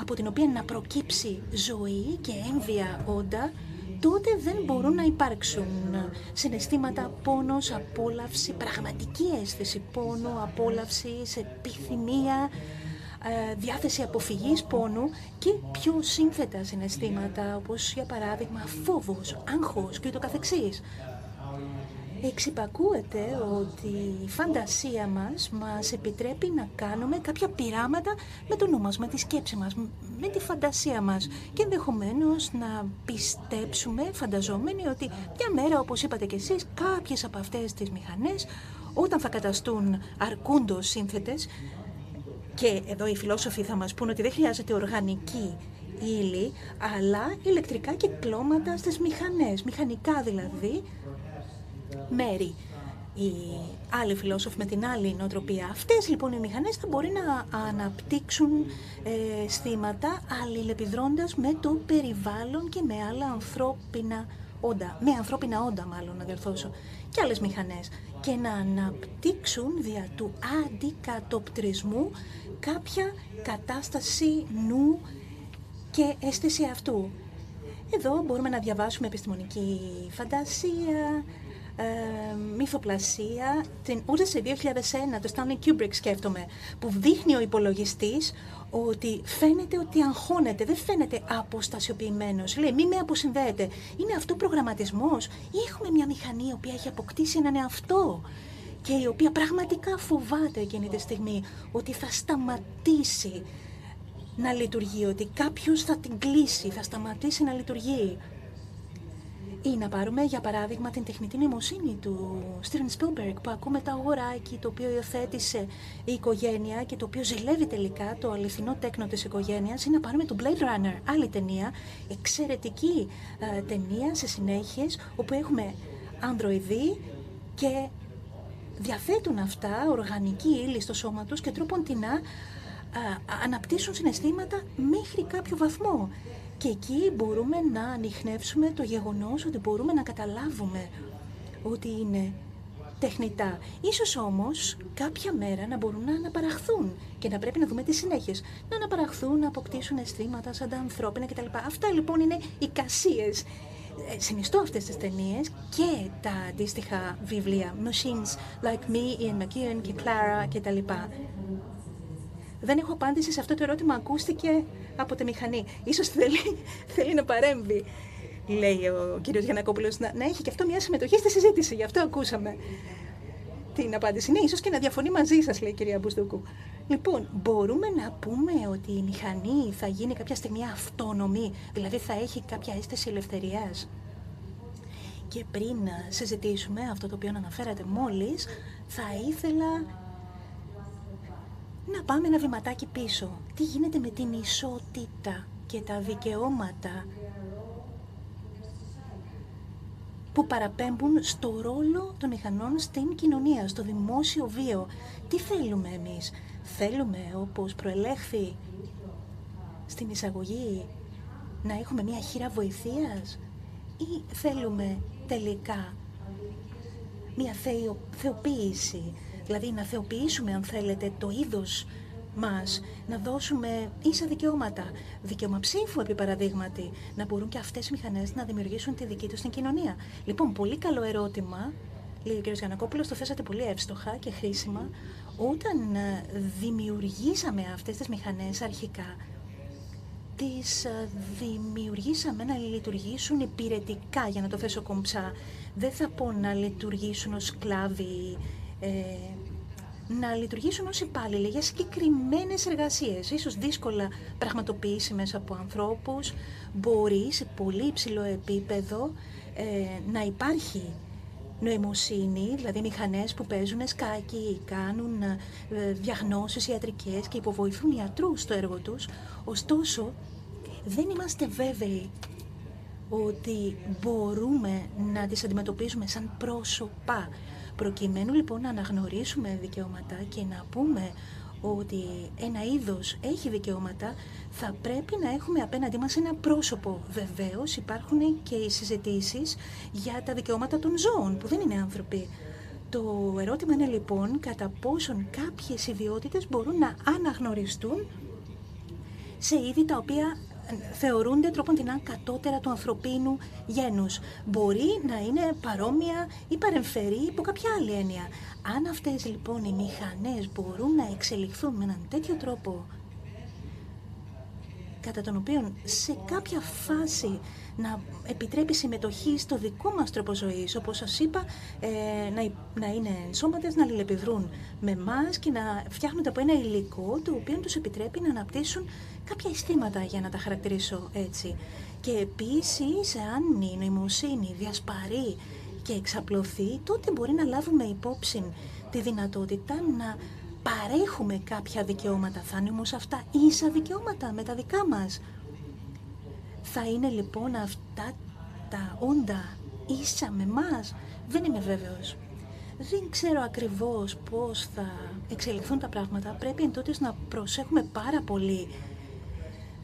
από την οποία να προκύψει ζωή και έμβια όντα, τότε δεν μπορούν να υπάρξουν συναισθήματα πόνος, απόλαυση, πραγματική αίσθηση πόνο, απόλαυση, επιθυμία, ε, διάθεση αποφυγής πόνου και πιο σύνθετα συναισθήματα όπως για παράδειγμα φόβος, άγχος και ούτω καθεξής. Εξυπακούεται ότι η φαντασία μας μας επιτρέπει να κάνουμε κάποια πειράματα με το νου μας, με τη σκέψη μας, με τη φαντασία μας. Και ενδεχομένως να πιστέψουμε φανταζόμενοι ότι μια μέρα όπως είπατε και εσείς κάποιες από αυτές τις μηχανές όταν θα καταστούν αρκούντος σύνθετες και εδώ οι φιλόσοφοι θα μας πούν ότι δεν χρειάζεται οργανική ύλη, αλλά ηλεκτρικά κυκλώματα στις μηχανές, μηχανικά δηλαδή, μέρη. Οι άλλοι φιλόσοφοι με την άλλη νοοτροπία. Αυτές λοιπόν οι μηχανές θα μπορεί να αναπτύξουν ε, στήματα αλληλεπιδρώντας με το περιβάλλον και με άλλα ανθρώπινα όντα, με ανθρώπινα όντα μάλλον να διορθώσω, και άλλες μηχανές και να αναπτύξουν δια του αντικατοπτρισμού κάποια κατάσταση νου και αίσθηση αυτού. Εδώ μπορούμε να διαβάσουμε επιστημονική φαντασία, ε, μυθοπλασία, την, ούτε σε 2001 το Stanley Kubrick σκέφτομαι, που δείχνει ο υπολογιστής ότι φαίνεται ότι αγχώνεται, δεν φαίνεται αποστασιοποιημένος. Λέει, μη με αποσυνδέεται. Είναι αυτό προγραμματισμός ή έχουμε μια μηχανή η οποία έχει αποκτήσει έναν εαυτό και η οποία πραγματικά φοβάται εκείνη τη στιγμή ότι θα σταματήσει να λειτουργεί, ότι κάποιος θα την κλείσει, θα σταματήσει να λειτουργεί. Ή να πάρουμε για παράδειγμα την τεχνητή νοημοσύνη του Steven Spielberg που ακούμε τα αγοράκι το οποίο υιοθέτησε η οικογένεια και το οποίο ζηλεύει τελικά το αληθινό τέκνο της οικογένειας ή να πάρουμε το Blade Runner, άλλη ταινία, εξαιρετική ε, ταινία σε συνέχειες όπου έχουμε ανδροειδή και διαθέτουν αυτά οργανική ύλη στο σώμα τους και τρόπον την να αναπτύσσουν συναισθήματα μέχρι κάποιο βαθμό. Και εκεί μπορούμε να ανοιχνεύσουμε το γεγονός ότι μπορούμε να καταλάβουμε ότι είναι τεχνητά. Ίσως όμως κάποια μέρα να μπορούν να αναπαραχθούν και να πρέπει να δούμε τις συνέχειες. Να αναπαραχθούν, να αποκτήσουν αισθήματα σαν τα ανθρώπινα κτλ. Αυτά λοιπόν είναι οι κασίες. Ε, συνιστώ αυτές τις ταινίες και τα αντίστοιχα βιβλία. Machines like me, Ian McEwan και Clara κτλ. Δεν έχω απάντηση σε αυτό το ερώτημα. Ακούστηκε από τη μηχανή. Ίσως θέλει, θέλει να παρέμβει, λέει ο κύριος Γιανακόπουλος, να, να έχει και αυτό μια συμμετοχή στη συζήτηση. Γι' αυτό ακούσαμε την απάντηση. Ναι, ίσως και να διαφωνεί μαζί σας, λέει η κυρία Μπουσδούκου. Λοιπόν, μπορούμε να πούμε ότι η μηχανή θα γίνει κάποια στιγμή αυτόνομη, δηλαδή θα έχει κάποια αίσθηση ελευθερίας; Και πριν συζητήσουμε αυτό το οποίο αναφέρατε μόλις, θα ήθελα να πάμε ένα βηματάκι πίσω. Τι γίνεται με την ισότητα και τα δικαιώματα που παραπέμπουν στο ρόλο των μηχανών στην κοινωνία, στο δημόσιο βίο; Τι θέλουμε εμείς; Θέλουμε, όπως προελέχθη στην εισαγωγή, να έχουμε μια χείρα βοηθείας; Ή θέλουμε τελικά μια θεοποίηση; Δηλαδή να θεοποιήσουμε αν θέλετε το είδος μας, να δώσουμε ίσα δικαιώματα, δικαίωμα ψήφου επί παραδείγματι, να μπορούν και αυτές οι μηχανές να δημιουργήσουν τη δική τους στην κοινωνία. Λοιπόν, πολύ καλό ερώτημα, λέει ο κ. Γιανακόπουλος, το θέσατε πολύ εύστοχα και χρήσιμα. Όταν ε, δημιουργήσαμε αυτές τις μηχανές αρχικά, τις ε, δημιουργήσαμε να λειτουργήσουν υπηρετικά, για να το θέσω κομψά. Δεν θα πω να λειτουργήσουν ως σκλάβοι ε, να λειτουργήσουν ως υπάλληλοι για συγκεκριμένες εργασίες, ίσως δύσκολα πραγματοποιήσιμες από ανθρώπους, μπορείς σε πολύ υψηλό επίπεδο ε, να υπάρχει νοημοσύνη, δηλαδή μηχανές που παίζουν σκάκι, κάνουν ε, διαγνώσεις ιατρικές και υποβοηθούν ιατρούς στο έργο τους. Ωστόσο, δεν είμαστε βέβαιοι ότι μπορούμε να τις αντιμετωπίζουμε σαν πρόσωπα Προκειμένου λοιπόν να αναγνωρίσουμε δικαιώματα και να πούμε ότι ένα είδος έχει δικαιώματα, θα πρέπει να έχουμε απέναντί μας ένα πρόσωπο. Βεβαίως υπάρχουν και οι συζητήσεις για τα δικαιώματα των ζώων, που δεν είναι άνθρωποι. Το ερώτημα είναι λοιπόν κατά πόσον κάποιες ιδιότητες μπορούν να αναγνωριστούν σε είδη τα οποία θεωρούνται τρόπον την κατώτερα του ανθρωπίνου γένους. Μπορεί να είναι παρόμοια ή παρεμφερή υπό κάποια άλλη έννοια. Αν αυτές λοιπόν οι μηχανές μπορούν να εξελιχθούν με έναν τέτοιο τρόπο κατά τον οποίο σε κάποια φάση να επιτρέπει συμμετοχή στο δικό μας τρόπο ζωής, όπως σας είπα, ε, να, να είναι ενσώματες, να αλληλεπιδρούν με εμάς και να φτιάχνονται από ένα υλικό το οποίο τους επιτρέπει να αναπτύσσουν κάποια αισθήματα, για να τα χαρακτηρίσω έτσι. Και επίσης, αν η νοημοσύνη διασπαρεί και εξαπλωθεί, τότε μπορεί να λάβουμε υπόψη τη δυνατότητα να παρέχουμε κάποια δικαιώματα. Θα είναι όμως αυτά ίσα δικαιώματα με τα δικά μας. Θα είναι λοιπόν αυτά τα όντα ίσα με μας. Δεν είμαι βέβαιος. Δεν ξέρω ακριβώς πώς θα εξελιχθούν τα πράγματα. Πρέπει εν να προσέχουμε πάρα πολύ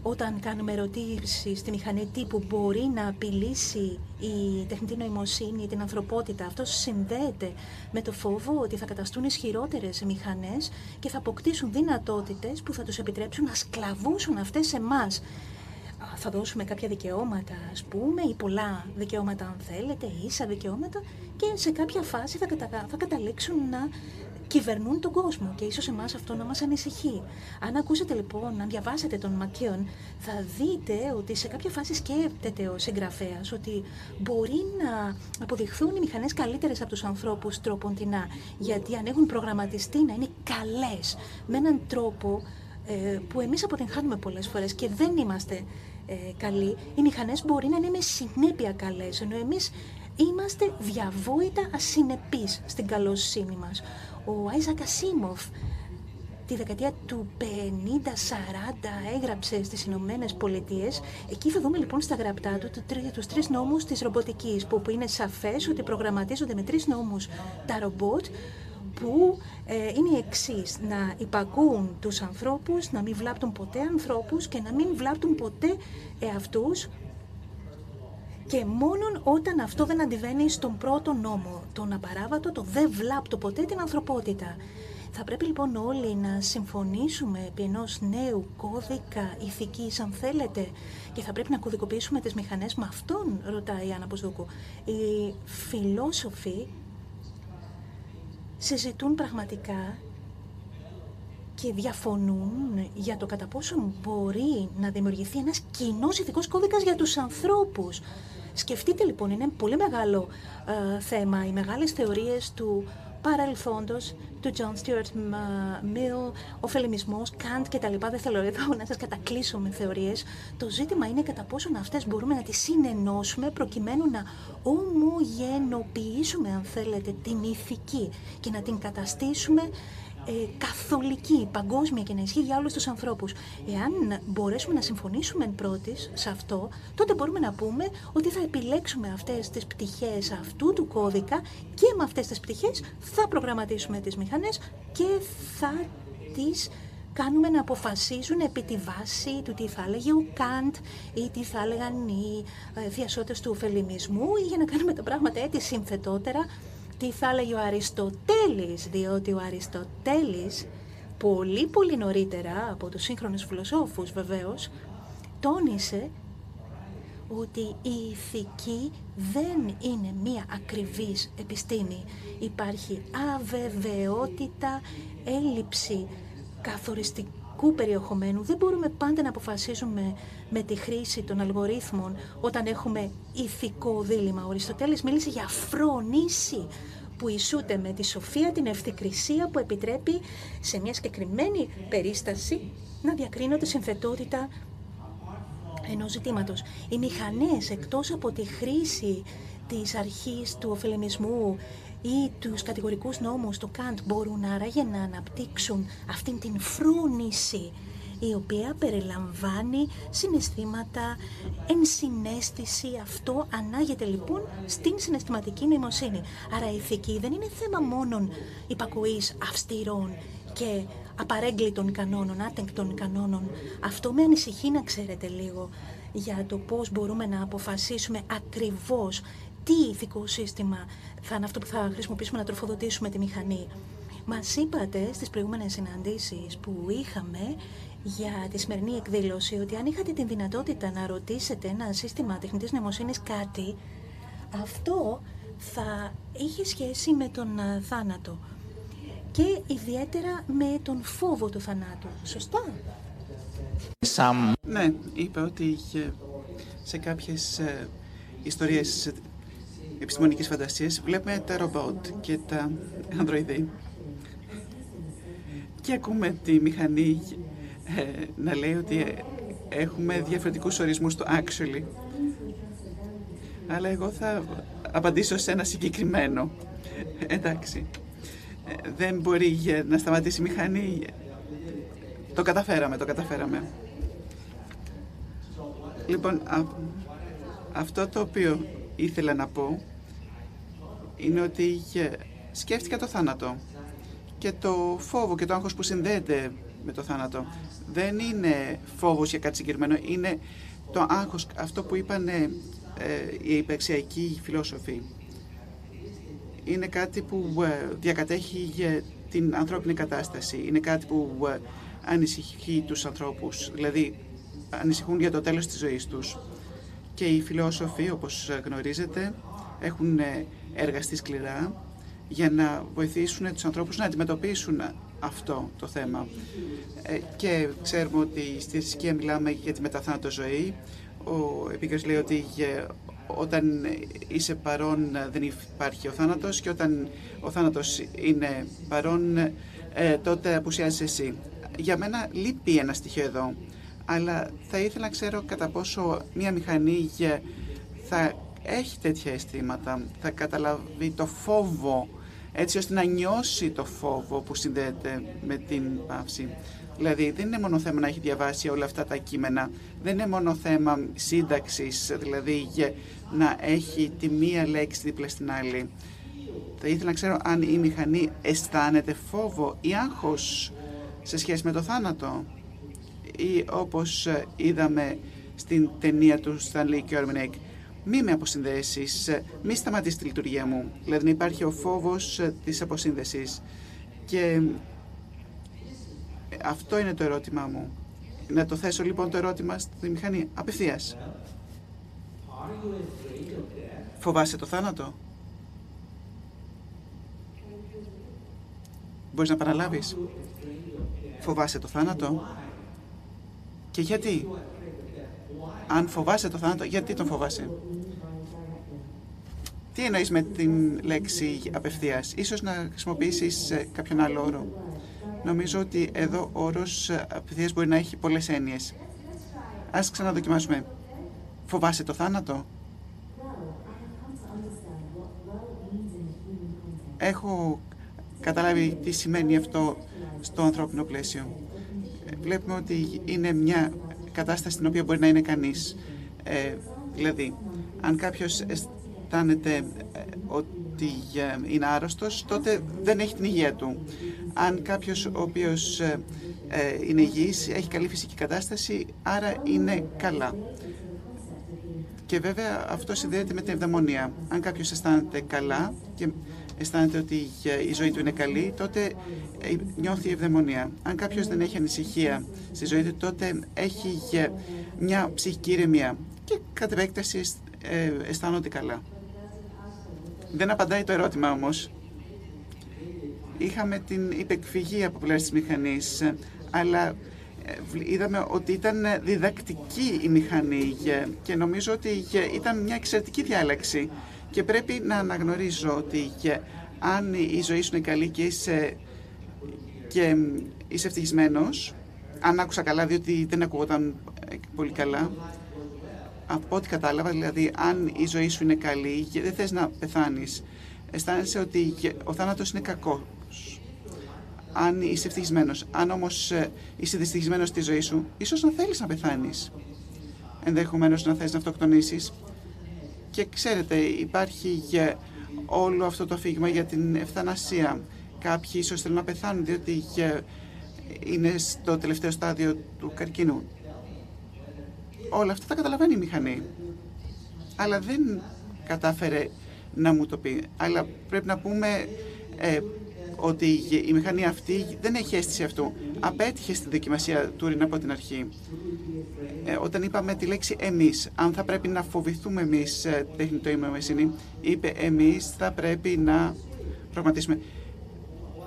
όταν κάνουμε ερωτήσεις στη μηχανή τύπου μπορεί να απειλήσει η τεχνητή νοημοσύνη, την ανθρωπότητα. Αυτό συνδέεται με το φόβο ότι θα καταστούν ισχυρότερες μηχανές και θα αποκτήσουν δυνατότητες που θα τους επιτρέψουν να σκλαβούσουν αυτές εμάς. Θα δώσουμε κάποια δικαιώματα, ας πούμε, ή πολλά δικαιώματα, αν θέλετε, ίσα δικαιώματα, και σε κάποια φάση θα, θα καταλήξουν να κυβερνούν τον κόσμο και ίσως εμάς αυτό να μας ανησυχεί. Αν ακούσετε λοιπόν, αν διαβάσετε τον Μακιόν, θα δείτε ότι σε κάποια φάση σκέπτεται ο συγγραφέας ότι μπορεί να αποδειχθούν οι μηχανές καλύτερες από τους ανθρώπους τρόποντινά, γιατί αν έχουν προγραμματιστεί να είναι καλές με έναν τρόπο ε, που εμείς αποτυγχάνουμε πολλές φορές και δεν είμαστε ε, καλοί, οι μηχανές μπορεί να είναι με συνέπεια καλές, ενώ εμείς είμαστε διαβόητα ασυνεπείς στην καλοσύνη μας. Ο Άιζακ Ασίμοφ τη δεκαετία του 50-40 έγραψε στις Ηνωμένες Πολιτείες. Εκεί θα δούμε λοιπόν στα γραπτά του τους τρεις νόμους της ρομποτικής, που, που είναι σαφές ότι προγραμματίζονται με τρεις νόμους. Τα ρομπότ, που ε, είναι οι εξής. Να υπακούν τους ανθρώπους, να μην βλάπτουν ποτέ ανθρώπους και να μην βλάπτουν ποτέ εαυτούς και μόνον όταν αυτό δεν αντιβαίνει στον πρώτο νόμο, τον απαράβατο, το δεν βλάπτω ποτέ την ανθρωπότητα. Θα πρέπει λοιπόν όλοι να συμφωνήσουμε επί ενός νέου κώδικα ηθικής, αν θέλετε, και θα πρέπει να κωδικοποιήσουμε τις μηχανές με αυτόν, ρωτάει η Άννα Ποσδούκου. Οι φιλόσοφοι συζητούν πραγματικά και διαφωνούν για το κατά πόσο μπορεί να δημιουργηθεί ένας κοινός ηθικός κώδικας για τους ανθρώπους. Σκεφτείτε λοιπόν, είναι πολύ μεγάλο ε, θέμα οι μεγάλες θεωρίες του παρελθόντος, του John Stuart Mill, ο φελεμισμός, Καντ και τα λοιπά. Δεν θέλω εδώ να σας κατακλείσω με θεωρίες. Το ζήτημα είναι κατά πόσον αυτές μπορούμε να τις συνενώσουμε προκειμένου να ομογενοποιήσουμε, αν θέλετε, την ηθική και να την καταστήσουμε ε, καθολική, παγκόσμια και να ισχύει για όλους τους ανθρώπους. Εάν μπορέσουμε να συμφωνήσουμε εν πρώτης σε αυτό, τότε μπορούμε να πούμε ότι θα επιλέξουμε αυτές τις πτυχές αυτού του κώδικα και με αυτές τις πτυχές θα προγραμματίσουμε τις μηχανές και θα τις κάνουμε να αποφασίζουν επί τη βάση του τι θα έλεγε ο Καντ ή τι θα έλεγαν οι διασώτες ε, του φελιμισμού ή για να κάνουμε τα πράγματα έτσι συνθετότερα τι θα έλεγε ο Αριστοτέλης, διότι ο Αριστοτέλης πολύ πολύ νωρίτερα από τους σύγχρονους φιλοσόφους βεβαίως τόνισε ότι η ηθική δεν είναι μία ακριβής επιστήμη. Υπάρχει αβεβαιότητα, έλλειψη καθοριστικού περιεχομένου. Δεν μπορούμε πάντα να αποφασίζουμε με τη χρήση των αλγορίθμων όταν έχουμε ηθικό δίλημα. Ο Αριστοτέλης μίλησε για φρονήση που ισούται με τη σοφία, την ευθυκρισία που επιτρέπει σε μια συγκεκριμένη περίσταση να διακρίνονται συμφετότητα ενός ζητήματος. Οι μηχανές εκτός από τη χρήση της αρχής του ωφελεμισμού ή τους κατηγορικούς νόμους του Καντ μπορούν άραγε να αναπτύξουν αυτήν την φρούνηση η οποία περιλαμβάνει συναισθήματα, ενσυναίσθηση. Αυτό ανάγεται λοιπόν στην συναισθηματική νοημοσύνη. Άρα η ηθική δεν είναι θέμα μόνον υπακοής αυστηρών και απαρέγκλητων κανόνων, άτεγκτων κανόνων. Αυτό με ανησυχεί να ξέρετε λίγο για το πώς μπορούμε να αποφασίσουμε ακριβώς τι ηθικό σύστημα θα είναι αυτό που θα χρησιμοποιήσουμε να τροφοδοτήσουμε τη μηχανή. Μας είπατε στις προηγούμενες συναντήσεις που είχαμε για τη σημερινή εκδήλωση ότι αν είχατε την δυνατότητα να ρωτήσετε ένα σύστημα τεχνητής νοημοσύνης κάτι, αυτό θα είχε σχέση με τον α, θάνατο και ιδιαίτερα με τον φόβο του θανάτου. Σωστά; Some Ναι, είπε ότι είχε σε κάποιες ε, ιστορίες επιστημονικής φαντασίας βλέπουμε τα ρομπότ και τα ανδροειδή. Και ακούμε τη μηχανή ε, να λέει ότι ε, έχουμε διαφορετικούς ορισμούς του actually. Αλλά εγώ θα απαντήσω σε ένα συγκεκριμένο. Εντάξει. Ε, δεν μπορεί ε, να σταματήσει η μηχανή. Το καταφέραμε, το καταφέραμε. Λοιπόν, α- αυτό το οποίο ήθελα να πω είναι ότι ε, σκέφτηκα το θάνατο και το φόβο και το άγχος που συνδέεται με το θάνατο. Δεν είναι φόβος για κάτι συγκεκριμένο, είναι το άγχος, αυτό που είπαν ε, οι υπεξιακοί φιλόσοφοι. Είναι κάτι που ε, διακατέχει ε, την ανθρώπινη κατάσταση. Είναι κάτι που ε, ανησυχεί τους ανθρώπους. Δηλαδή, ανησυχούν για το τέλος της ζωής τους. Και οι φιλόσοφοι, όπως ε, γνωρίζετε, έχουν ε, εργαστεί σκληρά για να βοηθήσουν τους ανθρώπους να αντιμετωπίσουν αυτό το θέμα. Ε, Και ξέρουμε ότι στη θρησκεία μιλάμε για τη μεταθάνατο ζωή. Ο επίκαιρος λέει ότι ε, όταν είσαι παρόν ε, δεν υπάρχει ο θάνατος και όταν ο θάνατος είναι παρόν ε, τότε απουσιάζεις εσύ. Για μένα λείπει ένα στοιχείο εδώ, αλλά θα ήθελα να ξέρω κατά πόσο μια μηχανή ε, θα έχει τέτοια αισθήματα, θα καταλάβει το φόβο έτσι ώστε να νιώσει το φόβο που συνδέεται με την παύση. Δηλαδή δεν είναι μόνο θέμα να έχει διαβάσει όλα αυτά τα κείμενα, δεν είναι μόνο θέμα σύνταξης, δηλαδή για να έχει τη μία λέξη δίπλα στην άλλη. Θα ήθελα να ξέρω αν η μηχανή αισθάνεται φόβο ή άγχος σε σχέση με το θάνατο ή όπως ε, είδαμε στην ταινία του Stanley Kerminek μη με αποσυνδέσεις, ε, μη σταματήσει τη λειτουργία μου. Δηλαδή να υπάρχει ο φόβος ε, της αποσύνδεσης. Και ε, αυτό είναι το ερώτημά μου. Να το θέσω λοιπόν το ερώτημα στη μηχανή απευθείας. Φοβάσαι το θάνατο; Μπορείς να παραλάβεις; Φοβάσαι το θάνατο; Και γιατί; Αν φοβάσαι το θάνατο, γιατί τον φοβάσαι; Τι εννοείς με την λέξη απευθείας; Ίσως να χρησιμοποιήσεις ε, κάποιον άλλο όρο. Νομίζω ότι εδώ ο όρος ε, απευθείας μπορεί να έχει πολλές έννοιες. Ας ξαναδοκιμάσουμε. Φοβάσαι το θάνατο; Έχω καταλάβει τι σημαίνει αυτό στο ανθρώπινο πλαίσιο. Ε, Βλέπουμε ότι είναι μια κατάσταση στην οποία μπορεί να είναι κανείς. Ε, δηλαδή, αν κάποιος αισθάνεται ε, ότι ε, είναι άρρωστος, τότε δεν έχει την υγεία του. Αν κάποιος ο οποίος ε, ε, είναι υγιής, έχει καλή φυσική κατάσταση, άρα είναι καλά. Και βέβαια αυτό συνδέεται με την ευδαιμονία. Αν κάποιος αισθάνεται καλά και αισθάνεται ότι η ζωή του είναι καλή, τότε ε, νιώθει ευδαιμονία. Αν κάποιος δεν έχει ανησυχία στη ζωή του, τότε έχει ε, μια ψυχική ηρεμία και κατ' επέκταση ε, αισθάνονται καλά. Δεν απαντάει το ερώτημα όμως. Είχαμε την υπεκφυγή από πλευράς της μηχανής, ε, αλλά ε, βλ- είδαμε ότι ήταν διδακτική η μηχανή ε, και νομίζω ότι ε, ήταν μια εξαιρετική διάλεξη και πρέπει να αναγνωρίζω ότι ε, αν η ζωή σου είναι καλή και είσαι, και μ, είσαι ευτυχισμένος, αν άκουσα καλά διότι δεν ακούγονταν ε, πολύ καλά, από ό,τι κατάλαβα, δηλαδή αν η ζωή σου είναι καλή και δεν θες να πεθάνεις, αισθάνεσαι ότι ο θάνατος είναι κακός. Αν είσαι ευτυχισμένος, αν όμως ε, είσαι δυστυχισμένος στη ζωή σου, ίσως να θέλεις να πεθάνεις. Ενδεχομένως να θες να αυτοκτονήσεις. Και ξέρετε, υπάρχει και όλο αυτό το αφήγημα για την ευθανασία. Κάποιοι ίσως θέλουν να πεθάνουν διότι ε, είναι στο τελευταίο στάδιο του καρκίνου. Όλα αυτά τα καταλαβαίνει η μηχανή. Αλλά δεν κατάφερε να μου το πει. Αλλά πρέπει να πούμε ε, ότι η μηχανή αυτή δεν έχει αίσθηση αυτού. Απέτυχε στη δοκιμασία Τούριν από την αρχή. Ε, όταν είπαμε τη λέξη εμείς, αν θα πρέπει να φοβηθούμε εμείς ε, τεχνητό ημερομεσίνη, είπε εμείς θα πρέπει να πραγματίσουμε.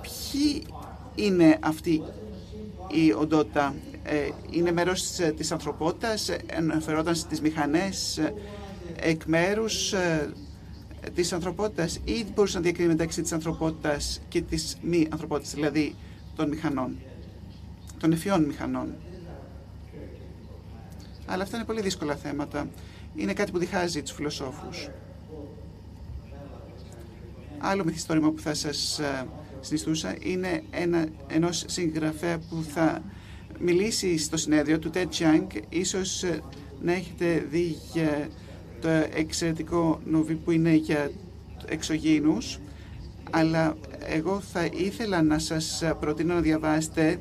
Ποιοι είναι αυτή η οντότητα, ε, είναι μέρος της ανθρωπότητας, εναφερόταν στις μηχανές, εκ μέρους της ανθρωπότητας ή μπορούσε να διακρίνει μεταξύ της ανθρωπότητας και της μη ανθρωπότητας, δηλαδή των μηχανών, των ευφυών μηχανών. Αλλά αυτά είναι πολύ δύσκολα θέματα. Είναι κάτι που διχάζει τους φιλοσόφους. Άλλο μυθιστόρημα που θα σας ε, συνιστούσα είναι ένα, ενός συγγραφέα που θα μιλήσει στο συνέδριο του Ted Chiang. Ίσως ε, να έχετε δει το εξαιρετικό νοβί που είναι για εξωγήινους, αλλά εγώ θα ήθελα να σας προτείνω να διαβάσετε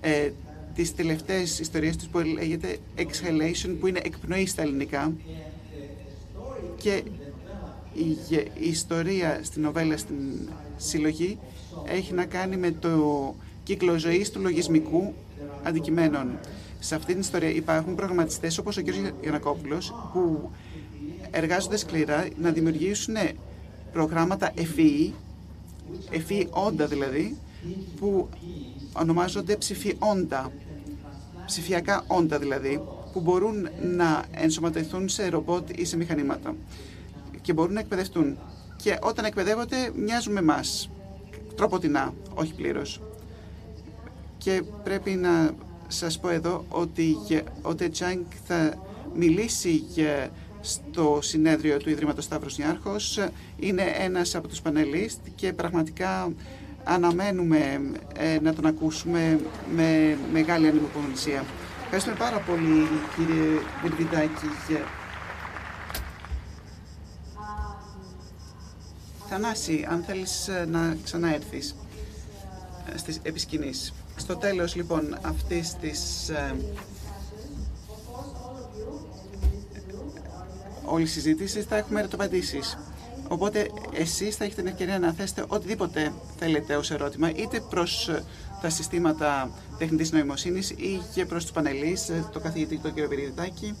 ε, τις τελευταίες ιστορίες τους που λέγεται Exhalation, που είναι εκπνοή στα ελληνικά και η, η ιστορία στην νοβέλα στην συλλογή έχει να κάνει με το κύκλο του λογισμικού αντικειμένων. Σε αυτή την ιστορία υπάρχουν προγραμματιστές όπως ο κ. Γιανακόπουλος που εργάζονται σκληρά να δημιουργήσουν προγράμματα FEE, FEE όντα δηλαδή, που ονομάζονται ψηφιόντα, ψηφιακά όντα δηλαδή, που μπορούν να ενσωματωθούν σε ρομπότ ή σε μηχανήματα και μπορούν να εκπαιδευτούν. Και όταν εκπαιδεύονται μοιάζουν με εμάς, τροποτινά, όχι πλήρως. Και πρέπει να σας πω εδώ ότι ο Τετσάνγκ θα μιλήσει για στο συνέδριο του Ιδρύματος Σταύρος Νιάρχος. Είναι ένας από τους πανελίστ και πραγματικά αναμένουμε ε, να τον ακούσουμε με μεγάλη ανυπομονησία. Ευχαριστούμε πάρα πολύ κύριε Βερβιδάκη. Θανάση, αν θέλεις ε, να ξαναέρθεις ε, στις επισκηνής. Στο τέλος λοιπόν αυτής της όλης η συζήτησης θα έχουμε ερωτοπαντήσεις. Οπότε εσείς θα έχετε την ευκαιρία να θέσετε οτιδήποτε θέλετε ως ερώτημα, είτε προς ε, τα συστήματα τεχνητής νοημοσύνης ή και προς τους πανελείς, ε, το καθηγητή τον κύριο Περιδιτάκη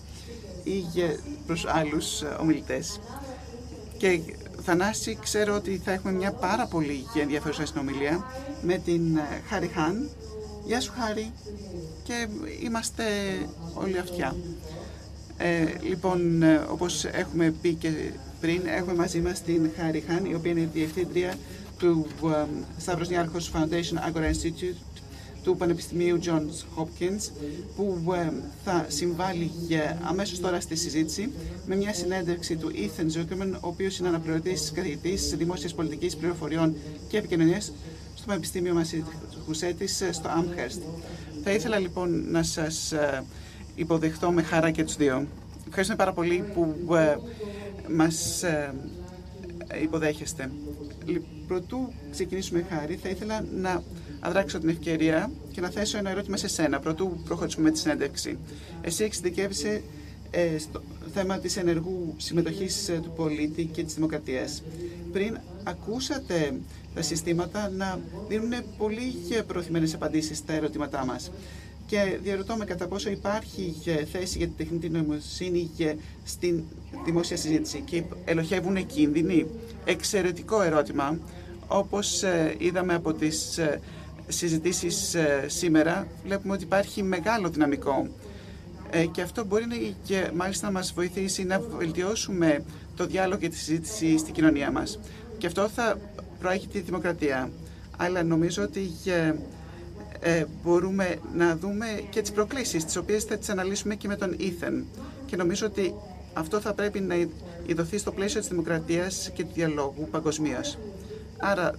ή και προς άλλους ε, ομιλητές. Και Θανάση, ξέρω ότι θα έχουμε μια πάρα πολύ ενδιαφέρουσα συνομιλία με την Χάρη Χάν. Γεια σου Χάρη και είμαστε όλοι αυτιά. Ε, λοιπόν, ε, όπως έχουμε πει και πριν, έχουμε μαζί μας την Χάρη Χάν, η οποία είναι η διευθύντρια του Stavros Niarchos Foundation Agora Institute του Πανεπιστημίου Johns Hopkins, που θα συμβάλλει για αμέσως τώρα στη συζήτηση με μια συνέντευξη του Ethan Zuckerman, ο οποίος είναι αναπληρωτής καθηγητής δημόσιας πολιτικής πληροφοριών και επικοινωνίας στο Πανεπιστήμιο Μασίτ ε, στο Amherst. Θα ήθελα λοιπόν να σας ε, υποδεχτώ με χαρά και τους δύο. Ευχαριστούμε πάρα πολύ που ε, μας ε, υποδέχεστε. Πρωτού ξεκινήσουμε χάρη, θα ήθελα να αδράξω την ευκαιρία και να θέσω ένα ερώτημα σε σένα, πρωτού προχωρήσουμε με τη συνέντευξη. Εσύ εξειδικεύεσαι ε, στο θέμα της ενεργού συμμετοχής ε, του πολίτη και της δημοκρατίας. Πριν ακούσατε τα συστήματα να δίνουν πολύ προωθημένες απαντήσεις στα ερωτήματά μας και διαρωτώ με κατά πόσο υπάρχει θέση για την τεχνητή νοημοσύνη στην δημόσια συζήτηση και ελοχεύουν κίνδυνοι. Εξαιρετικό ερώτημα. Όπως ε, είδαμε από τις ε, συζητήσεις ε, σήμερα, βλέπουμε ότι υπάρχει μεγάλο δυναμικό και αυτό μπορεί να, και μάλιστα να μας βοηθήσει να βελτιώσουμε το διάλογο και τη συζήτηση στην κοινωνία μας. Και αυτό θα προέχει τη δημοκρατία. Αλλά νομίζω ότι ε, μπορούμε να δούμε και τις προκλήσεις, τις οποίες θα τις αναλύσουμε και με τον Ήθεν. Και νομίζω ότι αυτό θα πρέπει να ειδωθεί στο πλαίσιο της δημοκρατίας και του διαλόγου παγκοσμίως. Άρα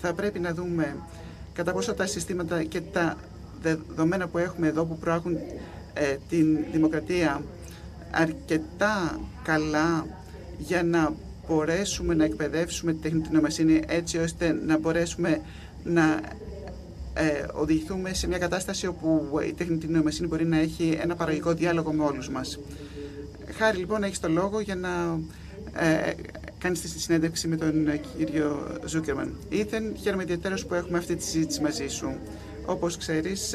θα πρέπει να δούμε κατά πόσο τα συστήματα και τα δεδομένα που έχουμε εδώ που προάγουν ε, την δημοκρατία αρκετά καλά για να μπορέσουμε να εκπαιδεύσουμε τη τεχνητή νοημοσύνη έτσι ώστε να μπορέσουμε να ε, οδηγηθούμε σε μια κατάσταση όπου η τεχνητή νοημοσύνη μπορεί να έχει ένα παραγωγικό διάλογο με όλους μας. Χάρη λοιπόν έχεις το λόγο για να ε, κάνεις στη συνέντευξη με τον κύριο Ζούκερμαν. Ήθεν, χαίρομαι ιδιαίτερα που έχουμε αυτή τη συζήτηση μαζί σου. Όπως ξέρεις,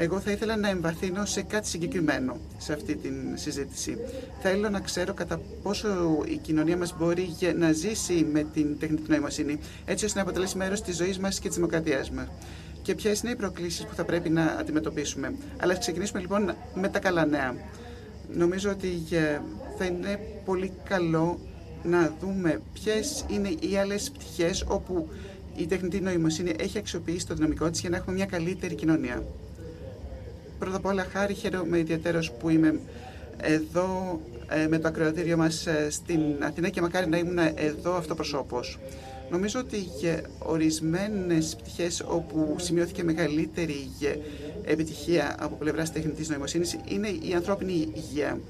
εγώ θα ήθελα να εμβαθύνω σε κάτι συγκεκριμένο σε αυτή τη συζήτηση. Θέλω να ξέρω κατά πόσο η κοινωνία μας μπορεί να ζήσει με την τεχνητή νοημοσύνη, έτσι ώστε να αποτελέσει μέρος της ζωής μας και της δημοκρατίας μας. Και ποιες είναι οι προκλήσεις που θα πρέπει να αντιμετωπίσουμε. Αλλά ας ξεκινήσουμε λοιπόν με τα καλά νέα. Νομίζω ότι ε, θα είναι πολύ καλό να δούμε ποιες είναι οι άλλες πτυχές όπου η τεχνητή νοημοσύνη έχει αξιοποιήσει το δυναμικό της για να έχουμε μια καλύτερη κοινωνία. Πρώτα απ' όλα, χάρη χαίρομαι ιδιαίτερω που είμαι εδώ ε, με το ακροατήριο μας ε, στην Αθηνά και μακάρι να ήμουν εδώ αυτοπροσώπως. Νομίζω ότι για ορισμένες πτυχές όπου σημειώθηκε μεγαλύτερη επιτυχία από πλευράς τεχνητής νοημοσύνης είναι η ανθρώπινη υγεία.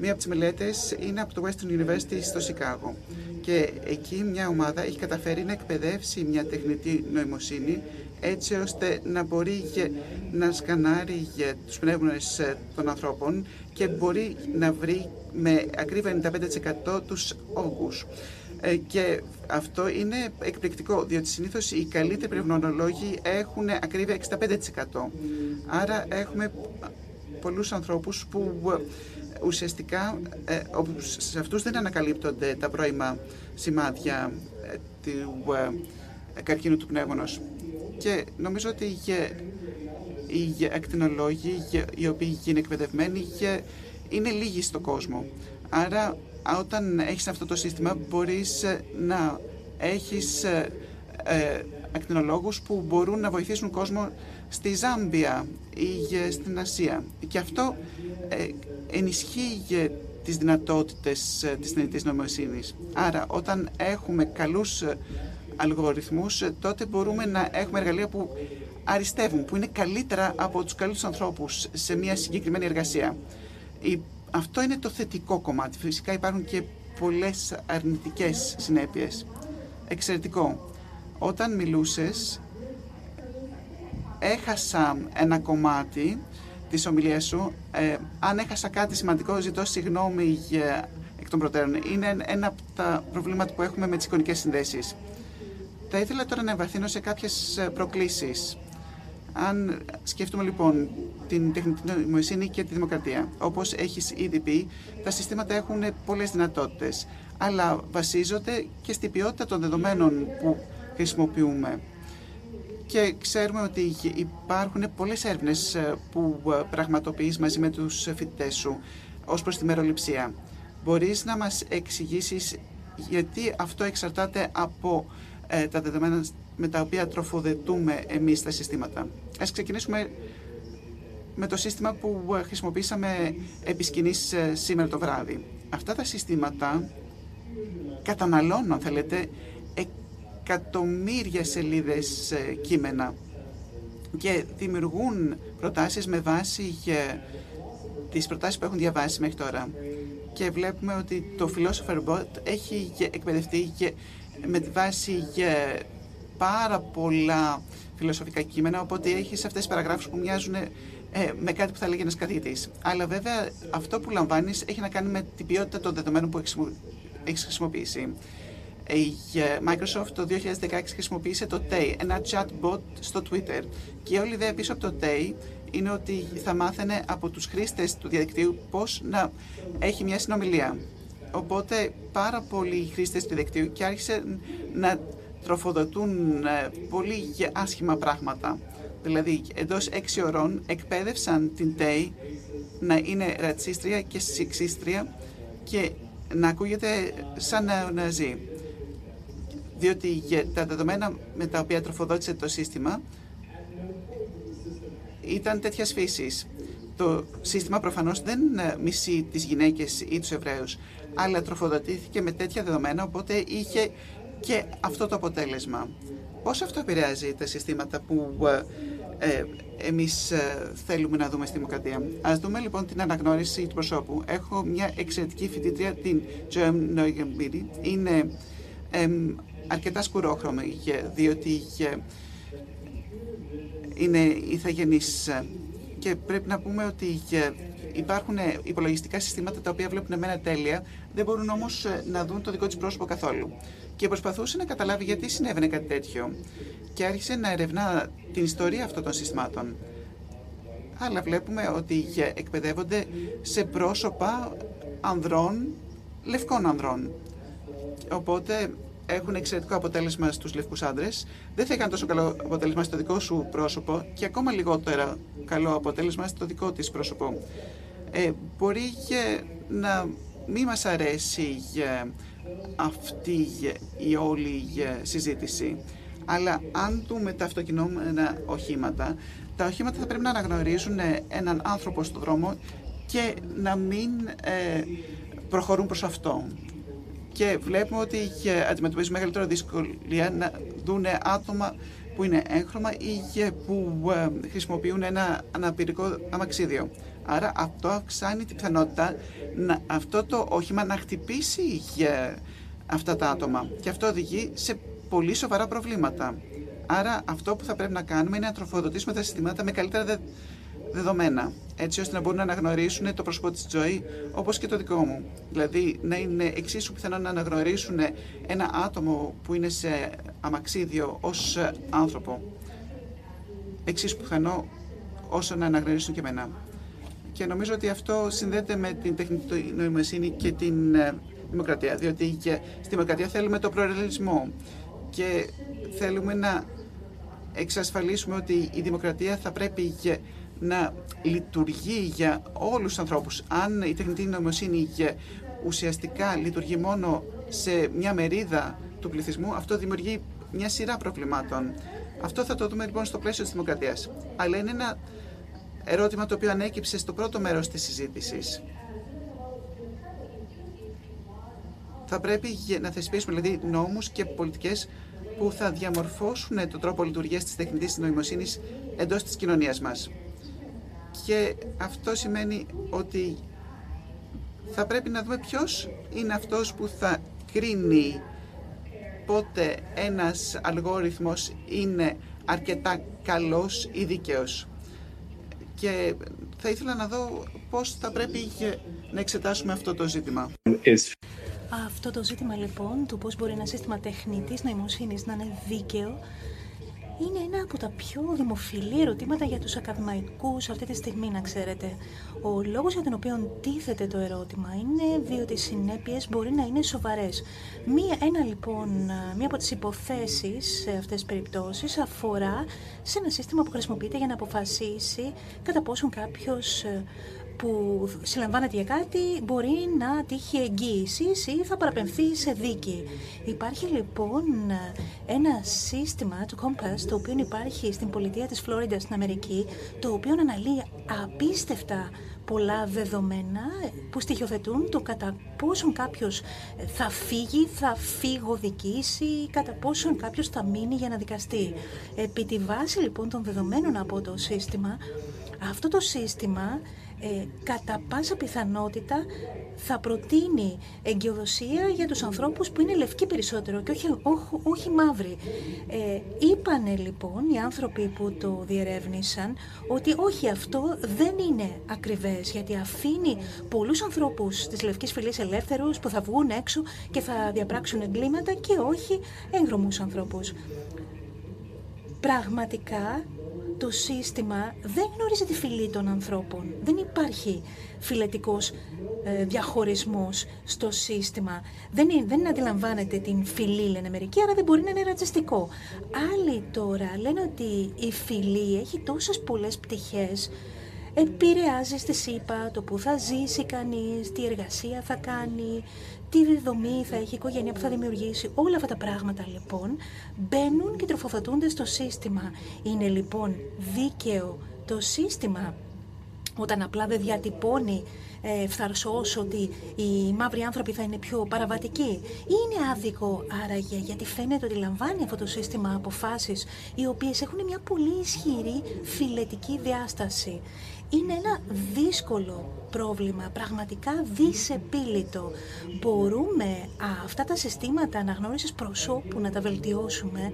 Μία από τις μελέτες είναι από το Western University στο Σικάγο. Και εκεί μια ομάδα έχει καταφέρει να εκπαιδεύσει μια τεχνητή νοημοσύνη έτσι ώστε να μπορεί να σκανάρει τους πνεύμονες ε, των ανθρώπων και μπορεί να βρει με ακρίβεια 95% τους όγκους. Ε, και αυτό είναι εκπληκτικό, διότι συνήθως οι καλύτεροι πνευμονολόγοι έχουν ακρίβεια 65%. Άρα έχουμε πολλούς ανθρώπους που ε, ουσιαστικά σε αυτούς δεν ανακαλύπτονται τα πρώιμα σημάδια του καρκίνου του πνεύμονος. Και νομίζω ότι οι ακτινολόγοι οι οποίοι είναι εκπαιδευμένοι είναι λίγοι στον κόσμο. Άρα όταν έχεις αυτό το σύστημα μπορείς να έχεις ε, ε, ακτινολόγους που μπορούν να βοηθήσουν κόσμο στη Ζάμπια ή στην Ασία. Και αυτό ε, ενισχύει τις δυνατότητες της θνητής νομοσύνης. Άρα όταν έχουμε καλούς αλγοριθμούς, τότε μπορούμε να έχουμε εργαλεία που αριστεύουν, που είναι καλύτερα από τους καλούς ανθρώπους σε μια συγκεκριμένη εργασία. Αυτό είναι το θετικό κομμάτι. Φυσικά υπάρχουν και πολλές αρνητικές συνέπειες. Εξαιρετικό. Όταν μιλούσες, έχασα ένα κομμάτι της ομιλίας σου. Ε, αν έχασα κάτι σημαντικό, ζητώ συγγνώμη για εκ των προτέρων. Είναι ένα από τα προβλήματα που έχουμε με τις εικονικές συνδέσεις. Θα ήθελα τώρα να εμβαθύνω σε κάποιες ε, προκλήσεις. Αν σκεφτούμε λοιπόν την τεχνητή νοημοσύνη και τη δημοκρατία, όπως έχεις ήδη πει, τα συστήματα έχουν πολλές δυνατότητες, αλλά βασίζονται και στην ποιότητα των δεδομένων που χρησιμοποιούμε. Και ξέρουμε ότι υπάρχουν πολλές έρευνες ε, που ε, πραγματοποιείς μαζί με τους φοιτητές σου ως προς τη μεροληψία. Μπορείς να μας εξηγήσεις γιατί αυτό εξαρτάται από ε, τα δεδομένα με τα οποία τροφοδετούμε εμείς τα συστήματα. Ας ξεκινήσουμε με το σύστημα που ε, χρησιμοποίησαμε επί σκηνής ε, σήμερα το βράδυ. Αυτά τα συστήματα καταναλώνουν, αν θέλετε, εκατομμύρια σελίδες κείμενα και δημιουργούν προτάσεις με βάση για τις προτάσεις που έχουν διαβάσει μέχρι τώρα. Και βλέπουμε ότι το Philosopher Bot έχει εκπαιδευτεί με τη βάση για πάρα πολλά φιλοσοφικά κείμενα, οπότε έχεις αυτές τις παραγράφους που μοιάζουν ε, με κάτι που θα λέγει ένας καθηγητής. Αλλά βέβαια αυτό που λαμβάνεις έχει να κάνει με την ποιότητα των δεδομένων που έχεις χρησιμοποιήσει. Η Microsoft το 2016 χρησιμοποίησε το Tay, ένα chatbot στο Twitter. Και όλη η ιδέα πίσω από το Tay είναι ότι θα μάθαινε από τους χρήστες του διαδικτύου πώς να έχει μια συνομιλία. Οπότε πάρα πολλοί χρήστες του δικτύου και άρχισαν να τροφοδοτούν ε, πολύ άσχημα πράγματα. Δηλαδή, εντός έξι ωρών εκπαίδευσαν την ΤΕΙ να είναι ρατσίστρια και σεξίστρια και να ακούγεται σαν να ζει. Διότι τα δεδομένα με τα οποία τροφοδότησε το σύστημα ήταν τέτοιας φύσης. Το σύστημα προφανώς δεν ε, μισεί τις γυναίκες ή τους Εβραίους, αλλά τροφοδοτήθηκε με τέτοια δεδομένα, οπότε είχε και αυτό το αποτέλεσμα. Πώς αυτό επηρεάζει τα συστήματα που ε, ε εμείς ε, θέλουμε να δούμε στη δημοκρατία; Ας δούμε λοιπόν την αναγνώριση του προσώπου. Έχω μια εξαιρετική φοιτήτρια, την Joem Neugebiri. Είναι ε, αρκετά σκουρόχρωμη, διότι είναι ηθαγενής και πρέπει να πούμε ότι υπάρχουν υπολογιστικά συστήματα τα οποία βλέπουν εμένα τέλεια, δεν μπορούν όμως να δουν το δικό της πρόσωπο καθόλου. Και προσπαθούσε να καταλάβει γιατί συνέβαινε κάτι τέτοιο. Και άρχισε να ερευνά την ιστορία αυτών των συστημάτων. Αλλά βλέπουμε ότι εκπαιδεύονται σε πρόσωπα ανδρών, λευκών ανδρών. Οπότε έχουν εξαιρετικό αποτέλεσμα στους λευκούς άντρες. Δεν θα είχαν τόσο καλό αποτέλεσμα στο δικό σου πρόσωπο και ακόμα λιγότερο καλό αποτέλεσμα στο δικό της πρόσωπο. Ε, μπορεί να μην μας αρέσει αυτή η όλη συζήτηση. Αλλά αν δούμε τα αυτοκινούμενα οχήματα, τα οχήματα θα πρέπει να αναγνωρίζουν έναν άνθρωπο στο δρόμο και να μην ε, προχωρούν προς αυτό και βλέπουμε ότι αντιμετωπίζουν μεγαλύτερη δυσκολία να δουν άτομα που είναι έγχρωμα ή που ε, χρησιμοποιούν ένα αναπηρικό αμαξίδιο. Άρα αυτό αυξάνει την πιθανότητα να, αυτό το όχημα να χτυπήσει για αυτά τα άτομα και αυτό οδηγεί σε πολύ σοβαρά προβλήματα. Άρα αυτό που θα πρέπει να κάνουμε είναι να τροφοδοτήσουμε τα συστήματα με καλύτερα δεδομένα, έτσι ώστε να μπορούν να αναγνωρίσουν το πρόσωπο της ζωή όπως και το δικό μου. Δηλαδή να είναι εξίσου πιθανό να αναγνωρίσουν ένα άτομο που είναι σε αμαξίδιο ως άνθρωπο. Εξίσου πιθανό όσο να αναγνωρίσουν και εμένα. Και νομίζω ότι αυτό συνδέεται με την τεχνητή νοημοσύνη και την ε, δημοκρατία, διότι και στη δημοκρατία θέλουμε το προερελισμό και θέλουμε να εξασφαλίσουμε ότι η δημοκρατία θα πρέπει να λειτουργεί για όλους τους ανθρώπους. Αν η τεχνητή νοημοσύνη ουσιαστικά λειτουργεί μόνο σε μια μερίδα του πληθυσμού, αυτό δημιουργεί μια σειρά προβλημάτων. Αυτό θα το δούμε λοιπόν στο πλαίσιο της δημοκρατίας. Αλλά είναι ένα ερώτημα το οποίο ανέκυψε στο πρώτο μέρος της συζήτησης. Θα πρέπει να θεσπίσουμε δηλαδή νόμους και πολιτικές που θα διαμορφώσουν τον τρόπο λειτουργίας της τεχνητής νοημοσύνης εντός της κοινωνίας μας και αυτό σημαίνει ότι θα πρέπει να δούμε ποιος είναι αυτός που θα κρίνει πότε ένας αλγόριθμος είναι αρκετά καλός ή δίκαιος. Και θα ήθελα να δω πώς θα πρέπει να εξετάσουμε αυτό το ζήτημα. Αυτό το ζήτημα λοιπόν του πώς μπορεί ένα σύστημα τεχνητής νοημοσύνης να είναι δίκαιο είναι ένα από τα πιο δημοφιλή ερωτήματα για τους ακαδημαϊκούς αυτή τη στιγμή, να ξέρετε. Ο λόγος για τον οποίο τίθεται το ερώτημα είναι διότι οι συνέπειες μπορεί να είναι σοβαρές. Μία, ένα, λοιπόν, μία από τις υποθέσεις σε αυτές τις περιπτώσεις αφορά σε ένα σύστημα που χρησιμοποιείται για να αποφασίσει κατά πόσον κάποιος ε, που συλλαμβάνεται για κάτι μπορεί να τύχει εγγύησης ή θα παραπεμφθεί σε δίκη. Υπάρχει λοιπόν ένα σύστημα του Compass το οποίο υπάρχει στην πολιτεία της Φλόριντα στην Αμερική το οποίο αναλύει απίστευτα πολλά δεδομένα που στοιχειοθετούν το κατά πόσον κάποιος θα φύγει, θα φύγοδικήσει, κατά πόσον κάποιος θα μείνει για να δικαστεί. Επί τη βάση λοιπόν των δεδομένων από το σύστημα, αυτό το σύστημα ε, κατά πάσα πιθανότητα θα προτείνει εγκυοδοσία για τους ανθρώπους που είναι λευκοί περισσότερο και όχι, όχι, όχι μαύροι. Ε, είπανε λοιπόν οι άνθρωποι που το διερεύνησαν ότι όχι αυτό δεν είναι ακριβές γιατί αφήνει πολλούς ανθρώπους της λευκής φυλής ελεύθερους που θα βγουν έξω και θα διαπράξουν εγκλήματα και όχι έγχρωμους ανθρώπους. Πραγματικά το σύστημα δεν γνωρίζει τη φυλή των ανθρώπων. Δεν υπάρχει φιλετικός ε, διαχωρισμός στο σύστημα. Δεν, είναι, δεν αντιλαμβάνεται την φυλή, λένε μερικοί, άρα δεν μπορεί να είναι ρατσιστικό. Άλλοι τώρα λένε ότι η φυλή έχει τόσες πολλές πτυχές επηρεάζει στη ΣΥΠΑ το που θα ζήσει κανείς, τι εργασία θα κάνει, τι δομή θα έχει η οικογένεια που θα δημιουργήσει. Όλα αυτά τα πράγματα λοιπόν μπαίνουν και τροφοδοτούνται στο σύστημα. Είναι λοιπόν δίκαιο το σύστημα όταν απλά δεν διατυπώνει ε, φθαρσός ότι οι μαύροι άνθρωποι θα είναι πιο παραβατικοί. Είναι άδικο άραγε γιατί φαίνεται ότι λαμβάνει αυτό το σύστημα αποφάσεις οι οποίες έχουν μια πολύ ισχυρή φιλετική διάσταση είναι ένα δύσκολο πρόβλημα, πραγματικά δυσεπίλητο. Μπορούμε αυτά τα συστήματα αναγνώρισης προσώπου να τα βελτιώσουμε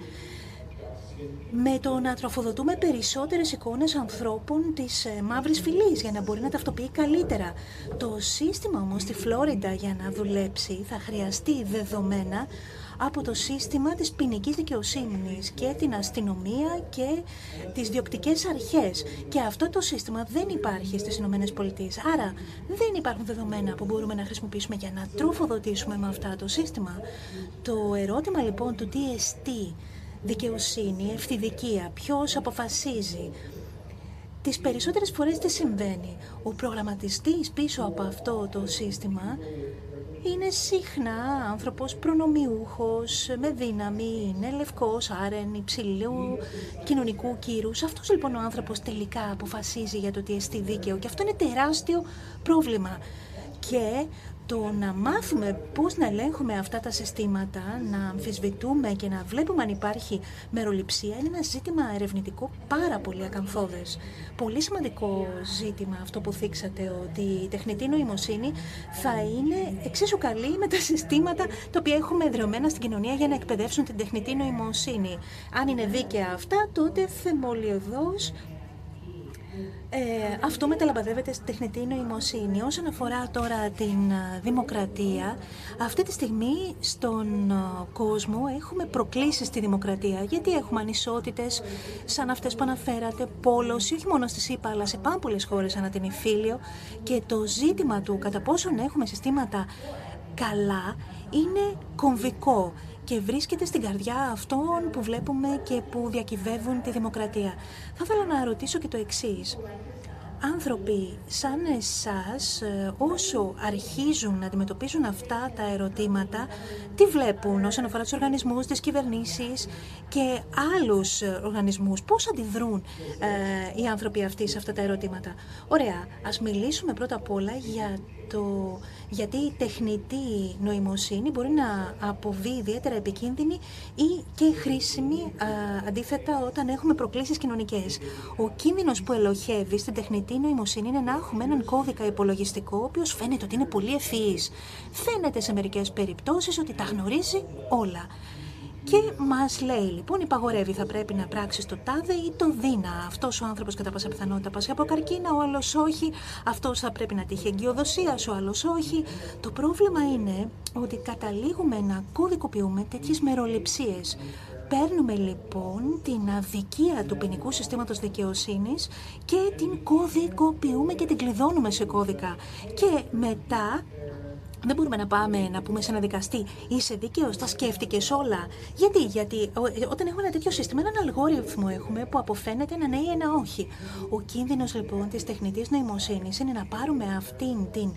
με το να τροφοδοτούμε περισσότερες εικόνες ανθρώπων της ε, μαύρης φυλής για να μπορεί να ταυτοποιεί καλύτερα. Το σύστημα όμως στη Φλόριντα για να δουλέψει θα χρειαστεί δεδομένα από το σύστημα της ποινικής δικαιοσύνης και την αστυνομία και τις διοκτικές αρχές. Και αυτό το σύστημα δεν υπάρχει στις Ηνωμένες Πολιτείες. Άρα δεν υπάρχουν δεδομένα που μπορούμε να χρησιμοποιήσουμε για να τροφοδοτήσουμε με αυτά το σύστημα. Το ερώτημα λοιπόν του τι εστί δικαιοσύνη, ευθυδικία, ποιος αποφασίζει, Τις περισσότερες φορές τι συμβαίνει. Ο προγραμματιστής πίσω από αυτό το σύστημα είναι συχνά άνθρωπος προνομιούχος, με δύναμη, είναι λευκός, άρεν, υψηλού κοινωνικού κύρους. Αυτός λοιπόν ο άνθρωπος τελικά αποφασίζει για το τι εστί δίκαιο και αυτό είναι τεράστιο πρόβλημα. Και το να μάθουμε πώς να ελέγχουμε αυτά τα συστήματα, να αμφισβητούμε και να βλέπουμε αν υπάρχει μεροληψία είναι ένα ζήτημα ερευνητικό πάρα πολύ ακαμφώδες. Πολύ σημαντικό ζήτημα αυτό που θίξατε, ότι η τεχνητή νοημοσύνη θα είναι εξίσου καλή με τα συστήματα τα οποία έχουμε εδρεωμένα στην κοινωνία για να εκπαιδεύσουν την τεχνητή νοημοσύνη. Αν είναι δίκαια αυτά, τότε θεμολιωδώς ε, αυτό μεταλαμπαδεύεται στη τεχνητή νοημοσύνη. Όσον αφορά τώρα την ε, δημοκρατία, αυτή τη στιγμή στον ε, κόσμο έχουμε προκλήσεις στη δημοκρατία. Γιατί έχουμε ανισότητες σαν αυτές που αναφέρατε, πόλωση, όχι μόνο στη ΣΥΠΑ, αλλά σε πάρα πολλές χώρες ανά την Ιφίλιο. Και το ζήτημα του κατά πόσον έχουμε συστήματα καλά είναι κομβικό και βρίσκεται στην καρδιά αυτών που βλέπουμε και που διακυβεύουν τη δημοκρατία. Θα ήθελα να ρωτήσω και το εξής. Άνθρωποι σαν εσάς, ε, όσο αρχίζουν να αντιμετωπίζουν αυτά τα ερωτήματα, τι βλέπουν όσον αφορά τους οργανισμούς, τις κυβερνήσεις και άλλους ε, οργανισμούς, πώς αντιδρούν ε, οι άνθρωποι αυτοί σε αυτά τα ερωτήματα; Ωραία, ας μιλήσουμε πρώτα απ' όλα για το γιατί η τεχνητή νοημοσύνη μπορεί να αποβεί ιδιαίτερα επικίνδυνη ή και χρήσιμη αντίθετα όταν έχουμε προκλήσεις κοινωνικές. Ο κίνδυνος που ελοχεύει στην τεχνητή νοημοσύνη είναι να έχουμε έναν κώδικα υπολογιστικό ο οποίος φαίνεται ότι είναι πολύ ευφυής. Φαίνεται σε μερικές περιπτώσεις ότι τα γνωρίζει όλα. Και μας λέει λοιπόν, υπαγορεύει, θα πρέπει να πράξεις το τάδε ή το δίνα. Αυτός ο άνθρωπος κατά πάσα πιθανότητα πάσχει από καρκίνα, ο άλλος όχι. Αυτός θα πρέπει να τύχει εγκυοδοσίας, ο άλλος όχι. Το πρόβλημα είναι ότι καταλήγουμε να κωδικοποιούμε τέτοιες μεροληψίες. Παίρνουμε λοιπόν την αδικία του ποινικού συστήματος δικαιοσύνης και την κωδικοποιούμε και την κλειδώνουμε σε κώδικα. Και μετά δεν μπορούμε να πάμε να πούμε σε ένα δικαστή είσαι δίκαιος, τα σκέφτηκες όλα. Γιατί, γιατί ε, όταν έχουμε ένα τέτοιο σύστημα, έναν αλγόριθμο έχουμε που αποφαίνεται ένα ναι ή ένα όχι. Ο κίνδυνος λοιπόν της τεχνητής νοημοσύνης είναι να πάρουμε αυτήν την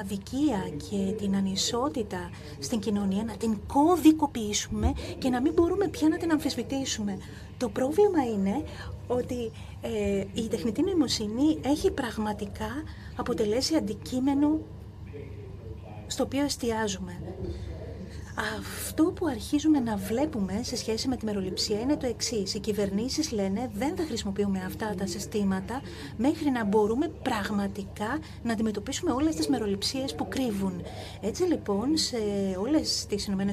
αδικία και την ανισότητα στην κοινωνία, να την κωδικοποιήσουμε και να μην μπορούμε πια να την αμφισβητήσουμε. Το πρόβλημα είναι ότι ε, η τεχνητή νοημοσύνη έχει πραγματικά αποτελέσει αντικείμενο στο οποίο εστιάζουμε. Αυτό που αρχίζουμε να βλέπουμε σε σχέση με τη μεροληψία είναι το εξής. Οι κυβερνήσεις λένε δεν θα χρησιμοποιούμε αυτά τα συστήματα μέχρι να μπορούμε πραγματικά να αντιμετωπίσουμε όλες τις μεροληψίες που κρύβουν. Έτσι λοιπόν, σε όλες τις ΗΠΑ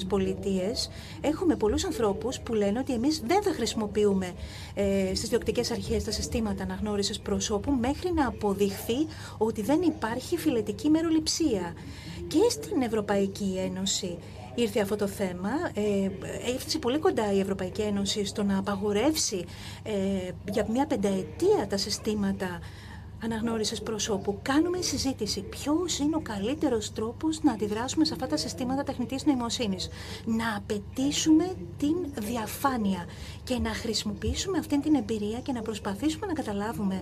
έχουμε πολλούς ανθρώπους που λένε ότι εμείς δεν θα χρησιμοποιούμε ε, στις διοκτικές αρχές τα συστήματα αναγνώρισης προσώπου μέχρι να αποδειχθεί ότι δεν υπάρχει φιλετική μεροληψία. Και στην Ευρωπαϊκή Ένωση ήρθε αυτό το θέμα. Ε, έφτασε πολύ κοντά η Ευρωπαϊκή Ένωση στο να απαγορεύσει ε, για μια πενταετία τα συστήματα αναγνώρισης προσώπου. Κάνουμε συζήτηση. Ποιος είναι ο καλύτερος τρόπος να αντιδράσουμε σε αυτά τα συστήματα τεχνητής νοημοσύνης; Να απαιτήσουμε την διαφάνεια και να χρησιμοποιήσουμε αυτή την εμπειρία και να προσπαθήσουμε να καταλάβουμε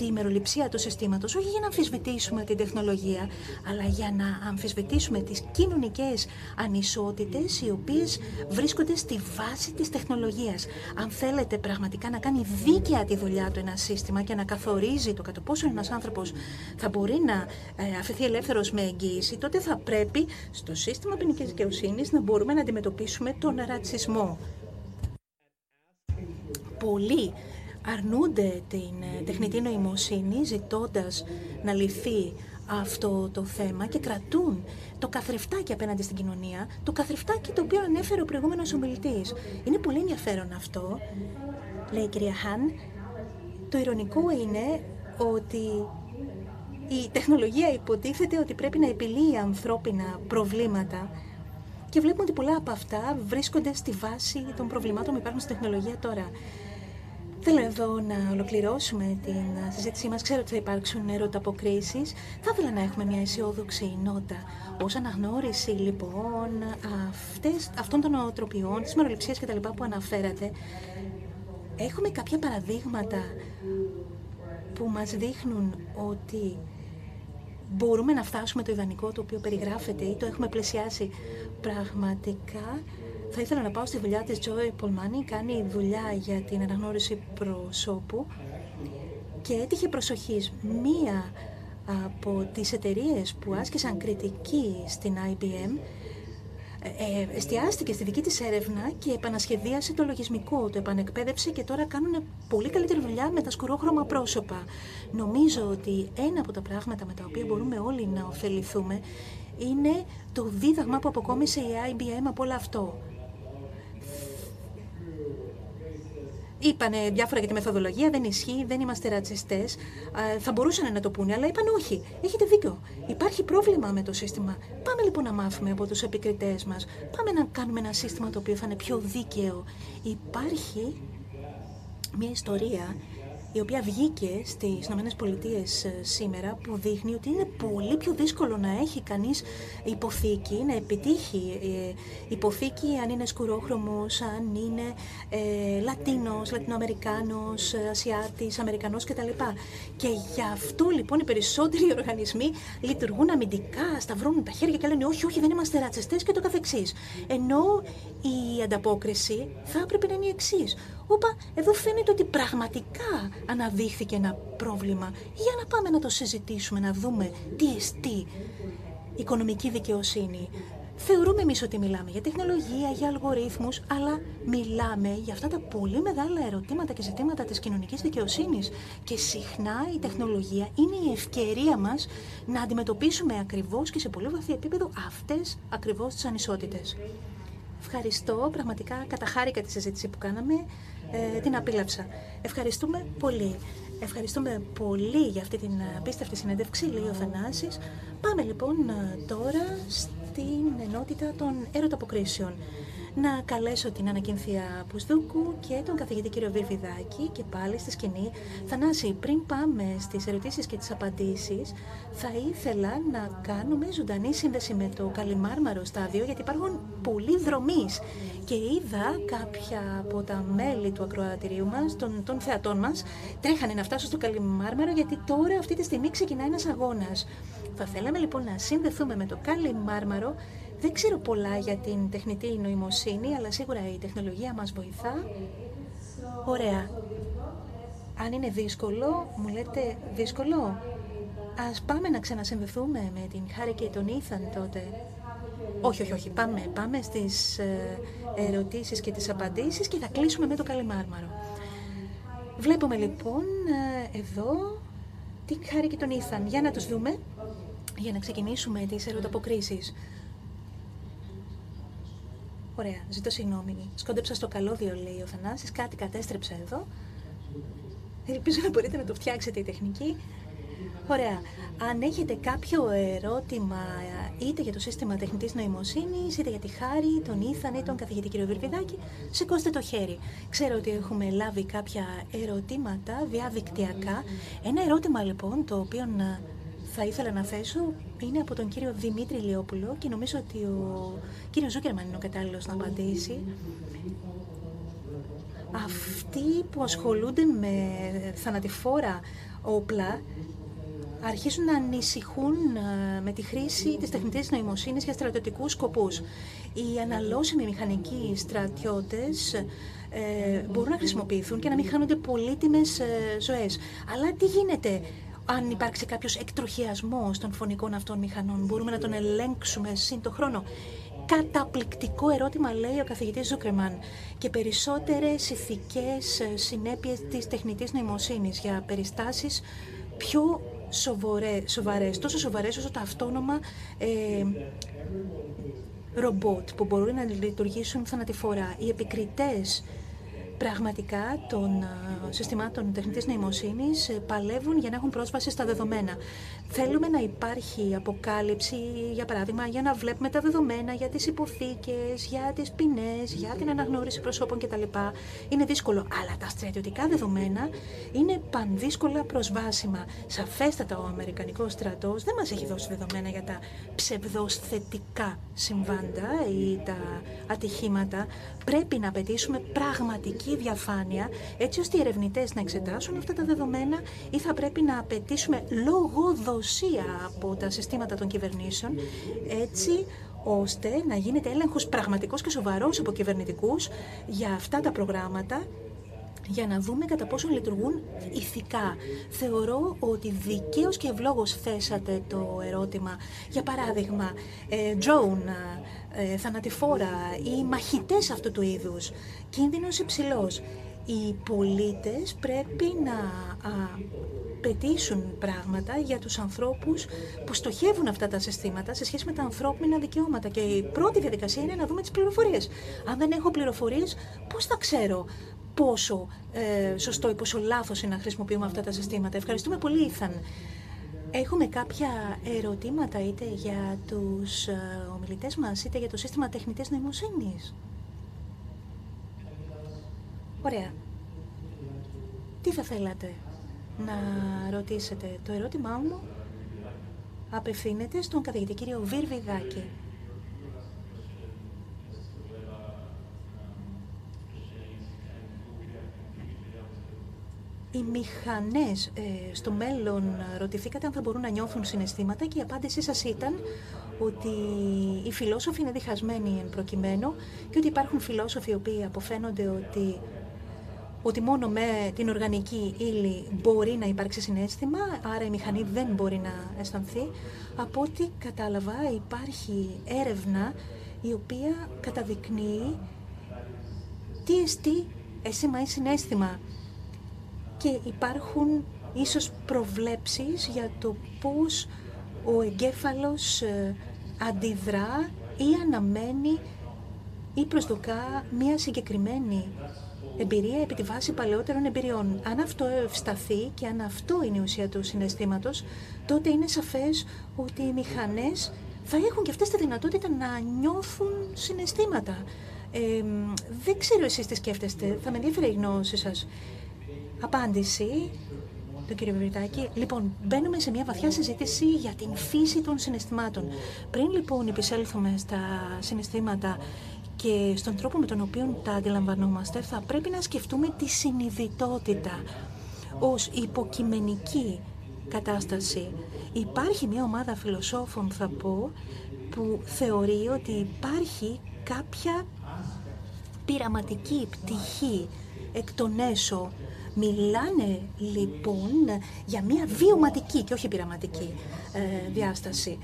τη ημεροληψία του συστήματος, όχι για να αμφισβητήσουμε την τεχνολογία, αλλά για να αμφισβητήσουμε τις κοινωνικές ανισότητες οι οποίες βρίσκονται στη βάση της τεχνολογίας. Αν θέλετε πραγματικά να κάνει δίκαια τη δουλειά του ένα σύστημα και να καθορίζει το κατά πόσο ένας άνθρωπος θα μπορεί να ε, αφαιθεί ελεύθερος με εγγύηση, τότε θα πρέπει στο σύστημα ποινικής δικαιοσύνης να μπορούμε να αντιμετωπίσουμε τον ρατσισμό. Πολλοί αρνούνται την ε, τεχνητή νοημοσύνη ζητώντας να λυθεί αυτό το θέμα και κρατούν το καθρεφτάκι απέναντι στην κοινωνία, το καθρεφτάκι το οποίο ανέφερε ο προηγούμενος ομιλητής. Είναι πολύ ενδιαφέρον αυτό, λέει η κυρία Χάν. Το ηρωνικό είναι ότι η τεχνολογία υποτίθεται ότι πρέπει να επιλύει ανθρώπινα προβλήματα και βλέπουμε ότι πολλά από αυτά βρίσκονται στη βάση των προβλημάτων που υπάρχουν στην τεχνολογία τώρα. Θέλω εδώ να ολοκληρώσουμε την συζήτησή μας. Ξέρω ότι θα υπάρξουν ερωταποκρίσεις. Θα ήθελα να έχουμε μια αισιόδοξη νότα. Ως αναγνώριση λοιπόν αυτές, αυτών των οτροπιών, της μεροληψίας και τα λοιπά που αναφέρατε, έχουμε κάποια παραδείγματα που μας δείχνουν ότι μπορούμε να φτάσουμε το ιδανικό το οποίο περιγράφεται ή το έχουμε πλαισιάσει πραγματικά. Θα ήθελα να πάω στη δουλειά της Joy Πολμάνη, κάνει δουλειά για την αναγνώριση προσώπου και έτυχε προσοχής μία από τις εταιρείες που άσκησαν κριτική στην IBM ε, εστιάστηκε στη δική της έρευνα και επανασχεδίασε το λογισμικό, το επανεκπαίδευσε και τώρα κάνουν πολύ καλύτερη δουλειά με τα σκουρόχρωμα πρόσωπα. Νομίζω ότι ένα από τα πράγματα με τα οποία μπορούμε όλοι να ωφεληθούμε είναι το δίδαγμα που αποκόμισε η IBM από όλο αυτό. Είπανε διάφορα για τη μεθοδολογία, δεν ισχύει, δεν είμαστε ρατσιστές. Θα μπορούσαν να το πούνε, αλλά είπαν όχι. Έχετε δίκιο. Υπάρχει πρόβλημα με το σύστημα. Πάμε λοιπόν να μάθουμε από τους επικριτές μας. Πάμε να κάνουμε ένα σύστημα το οποίο θα είναι πιο δίκαιο. Υπάρχει μια ιστορία η οποία βγήκε στις ΗΠΑ ε, σήμερα που δείχνει ότι είναι πολύ πιο δύσκολο να έχει κανείς υποθήκη, να επιτύχει ε, υποθήκη αν είναι σκουρόχρωμος, αν είναι ε, Λατίνος, Λατινοαμερικάνος, Ασιάτης, Αμερικανός κτλ. Και γι' αυτό λοιπόν οι περισσότεροι οργανισμοί λειτουργούν αμυντικά, σταυρώνουν τα χέρια και λένε όχι, όχι δεν είμαστε ρατσιστές και το καθεξής. Ενώ η ανταπόκριση θα έπρεπε να είναι η εξής. Όπα, εδώ φαίνεται ότι πραγματικά αναδείχθηκε ένα πρόβλημα. Για να πάμε να το συζητήσουμε, να δούμε τι εστί οικονομική δικαιοσύνη. Θεωρούμε εμείς ότι μιλάμε για τεχνολογία, για αλγορίθμους, αλλά μιλάμε για αυτά τα πολύ μεγάλα ερωτήματα και ζητήματα της κοινωνικής δικαιοσύνης. Και συχνά η τεχνολογία είναι η ευκαιρία μας να αντιμετωπίσουμε ακριβώς και σε πολύ βαθύ επίπεδο αυτές ακριβώς τις ανισότητες. Ευχαριστώ, πραγματικά καταχάρηκα τη συζήτηση που κάναμε ε, την απίλαυσα. Ευχαριστούμε πολύ. Ευχαριστούμε πολύ για αυτή την απίστευτη συνέντευξη, λέει ο Θανάσης. Πάμε λοιπόν ε, τώρα στην ενότητα των ερωταποκρίσεων να καλέσω την Ανακίνθια Πουσδούκου και τον καθηγητή κύριο Βιρβιδάκη και πάλι στη σκηνή. Θανάση, πριν πάμε στις ερωτήσεις και τις απαντήσεις, θα ήθελα να κάνουμε ζωντανή σύνδεση με το Καλιμάρμαρο στάδιο, γιατί υπάρχουν πολλοί δρομείς και είδα κάποια από τα μέλη του ακροατηρίου μας, των, των θεατών μας, τρέχανε να φτάσουν στο Καλιμάρμαρο, γιατί τώρα αυτή τη στιγμή ξεκινάει ένας αγώνας. Θα θέλαμε λοιπόν να συνδεθούμε με το Καλιμάρμαρο δεν ξέρω πολλά για την τεχνητή νοημοσύνη, αλλά σίγουρα η τεχνολογία μας βοηθά. Ωραία. Αν είναι δύσκολο, μου λέτε δύσκολο. Ας πάμε να ξανασυνδεθούμε με την Χάρη και τον Ήθαν τότε. Όχι, όχι, όχι. Πάμε, πάμε στις ε, ερωτήσεις και τις απαντήσεις και θα κλείσουμε με το Καλιμάρμαρο. Βλέπουμε λοιπόν ε, εδώ την Χάρη και τον Ήθαν. Για να τους δούμε, για να ξεκινήσουμε τις ερωταποκρίσεις. Ωραία, ζητώ συγγνώμη. Σκόντεψα στο καλώδιο, λέει ο Θανάσης, κάτι κατέστρεψα εδώ. Ελπίζω να μπορείτε να το φτιάξετε η τεχνική. Ωραία. Αν έχετε κάποιο ερώτημα είτε για το σύστημα τεχνητής νοημοσύνης, είτε για τη χάρη, τον Ήθαν ή τον καθηγητή κ. Βιρβιδάκη, σηκώστε το χέρι. Ξέρω ότι έχουμε λάβει κάποια ερωτήματα διαδικτυακά. Ένα ερώτημα λοιπόν το οποίο θα ήθελα να θέσω είναι από τον κύριο Δημήτρη Λιόπουλο και νομίζω ότι ο κύριος Ζούκερμαν είναι ο κατάλληλος να απαντήσει. Αυτοί που ασχολούνται με θανατηφόρα όπλα αρχίζουν να ανησυχούν ε, με τη χρήση της τεχνητής νοημοσύνης για στρατιωτικούς σκοπούς. Οι αναλώσιμοι μηχανικοί στρατιώτες ε, μπορούν να χρησιμοποιηθούν και να μην χάνονται πολύτιμες ε, ζωές. Αλλά τι γίνεται; Αν υπάρξει κάποιος εκτροχιασμός των φωνικών αυτών μηχανών, μπορούμε να τον ελέγξουμε σύν το χρόνο. Καταπληκτικό ερώτημα λέει ο καθηγητής Ζούκερμαν και περισσότερες ηθικές συνέπειες της τεχνητής νοημοσύνης για περιστάσεις πιο σοβαρέ, σοβαρές, τόσο σοβαρές όσο τα αυτόνομα ε, ρομπότ που μπορούν να λειτουργήσουν θανατηφόρα. Οι επικριτές πραγματικά των ε, συστημάτων τεχνητής νοημοσύνης ε, παλεύουν για να έχουν πρόσβαση στα δεδομένα. Θέλουμε να υπάρχει αποκάλυψη, για παράδειγμα, για να βλέπουμε τα δεδομένα για τις υποθήκες, για τις ποινές, για την αναγνώριση προσώπων κτλ. Είναι δύσκολο, αλλά τα στρατιωτικά δεδομένα είναι πανδύσκολα προσβάσιμα. Σαφέστατα ο Αμερικανικός στρατός δεν μας έχει δώσει δεδομένα για τα ψευδώς θετικά συμβάντα ή τα ατυχήματα. Πρέπει να απαιτήσουμε πραγματική διαφάνεια, έτσι ώστε οι ερευνητές να εξετάσουν αυτά τα δεδομένα ή θα πρέπει να απαιτήσουμε λογοδοσία από τα συστήματα των κυβερνήσεων, έτσι ώστε να γίνεται έλεγχος πραγματικός και σοβαρός από κυβερνητικούς για αυτά τα προγράμματα για να δούμε κατά πόσο λειτουργούν ηθικά. Θεωρώ ότι δικαίως και ευλόγως θέσατε το ερώτημα. Για παράδειγμα, ε, drone, ε, θανατηφόρα ή μαχητές αυτού του είδους, κίνδυνος υψηλός. Οι πολίτες πρέπει να πετήσουν πράγματα για τους ανθρώπους που στοχεύουν αυτά τα συστήματα σε σχέση με τα ανθρώπινα δικαιώματα. Και η πρώτη διαδικασία είναι να δούμε τις πληροφορίες. Αν δεν έχω πληροφορίες, πώς θα ξέρω πόσο ε, σωστό ή πόσο λάθος είναι να χρησιμοποιούμε αυτά τα συστήματα. Ευχαριστούμε πολύ, Ήθαν. Έχουμε κάποια ερωτήματα είτε για τους ε, ομιλητές μας, είτε για το σύστημα τεχνητής νοημοσύνης; Ωραία. Τι θα θέλατε να ρωτήσετε; Το ερώτημά μου απευθύνεται στον καθηγητή κύριο Βίρβιγάκη. Οι μηχανές ε, στο μέλλον ρωτηθήκατε αν θα μπορούν να νιώθουν συναισθήματα και η απάντησή σας ήταν ότι οι φιλόσοφοι είναι διχασμένοι εν προκειμένου και ότι υπάρχουν φιλόσοφοι οι οποίοι αποφαίνονται ότι ότι μόνο με την οργανική ύλη μπορεί να υπάρξει συνέστημα, άρα η μηχανή δεν μπορεί να αισθανθεί. Από ό,τι κατάλαβα υπάρχει έρευνα η οποία καταδεικνύει τι εστί αίσθημα ή συνέστημα και υπάρχουν ίσως προβλέψεις για το πώς ο εγκέφαλος ε, αντιδρά ή αναμένει ή προσδοκά μία συγκεκριμένη εμπειρία επί τη βάση παλαιότερων εμπειριών. Αν αυτό ευσταθεί και αν αυτό είναι η ουσία του συναισθήματος, τότε είναι σαφές ότι οι μηχανές θα έχουν και αυτές τη δυνατότητα να νιώθουν συναισθήματα. Ε, δεν ξέρω εσείς τι σκέφτεστε, θα με ενδιαφέρει η γνώση σας. Απάντηση, τον κύριο Βιβλιτάκη. Λοιπόν, μπαίνουμε σε μια βαθιά συζήτηση για την φύση των συναισθημάτων. Πριν λοιπόν επισέλθουμε στα συναισθήματα και στον τρόπο με τον οποίο τα αντιλαμβανόμαστε, θα πρέπει να σκεφτούμε τη συνειδητότητα ως υποκειμενική κατάσταση. Υπάρχει μια ομάδα φιλοσόφων, θα πω, που θεωρεί ότι υπάρχει κάποια πειραματική πτυχή εκ των έσω Μιλάνε λοιπόν για μια βιωματική και όχι πειραματική ε, διάσταση.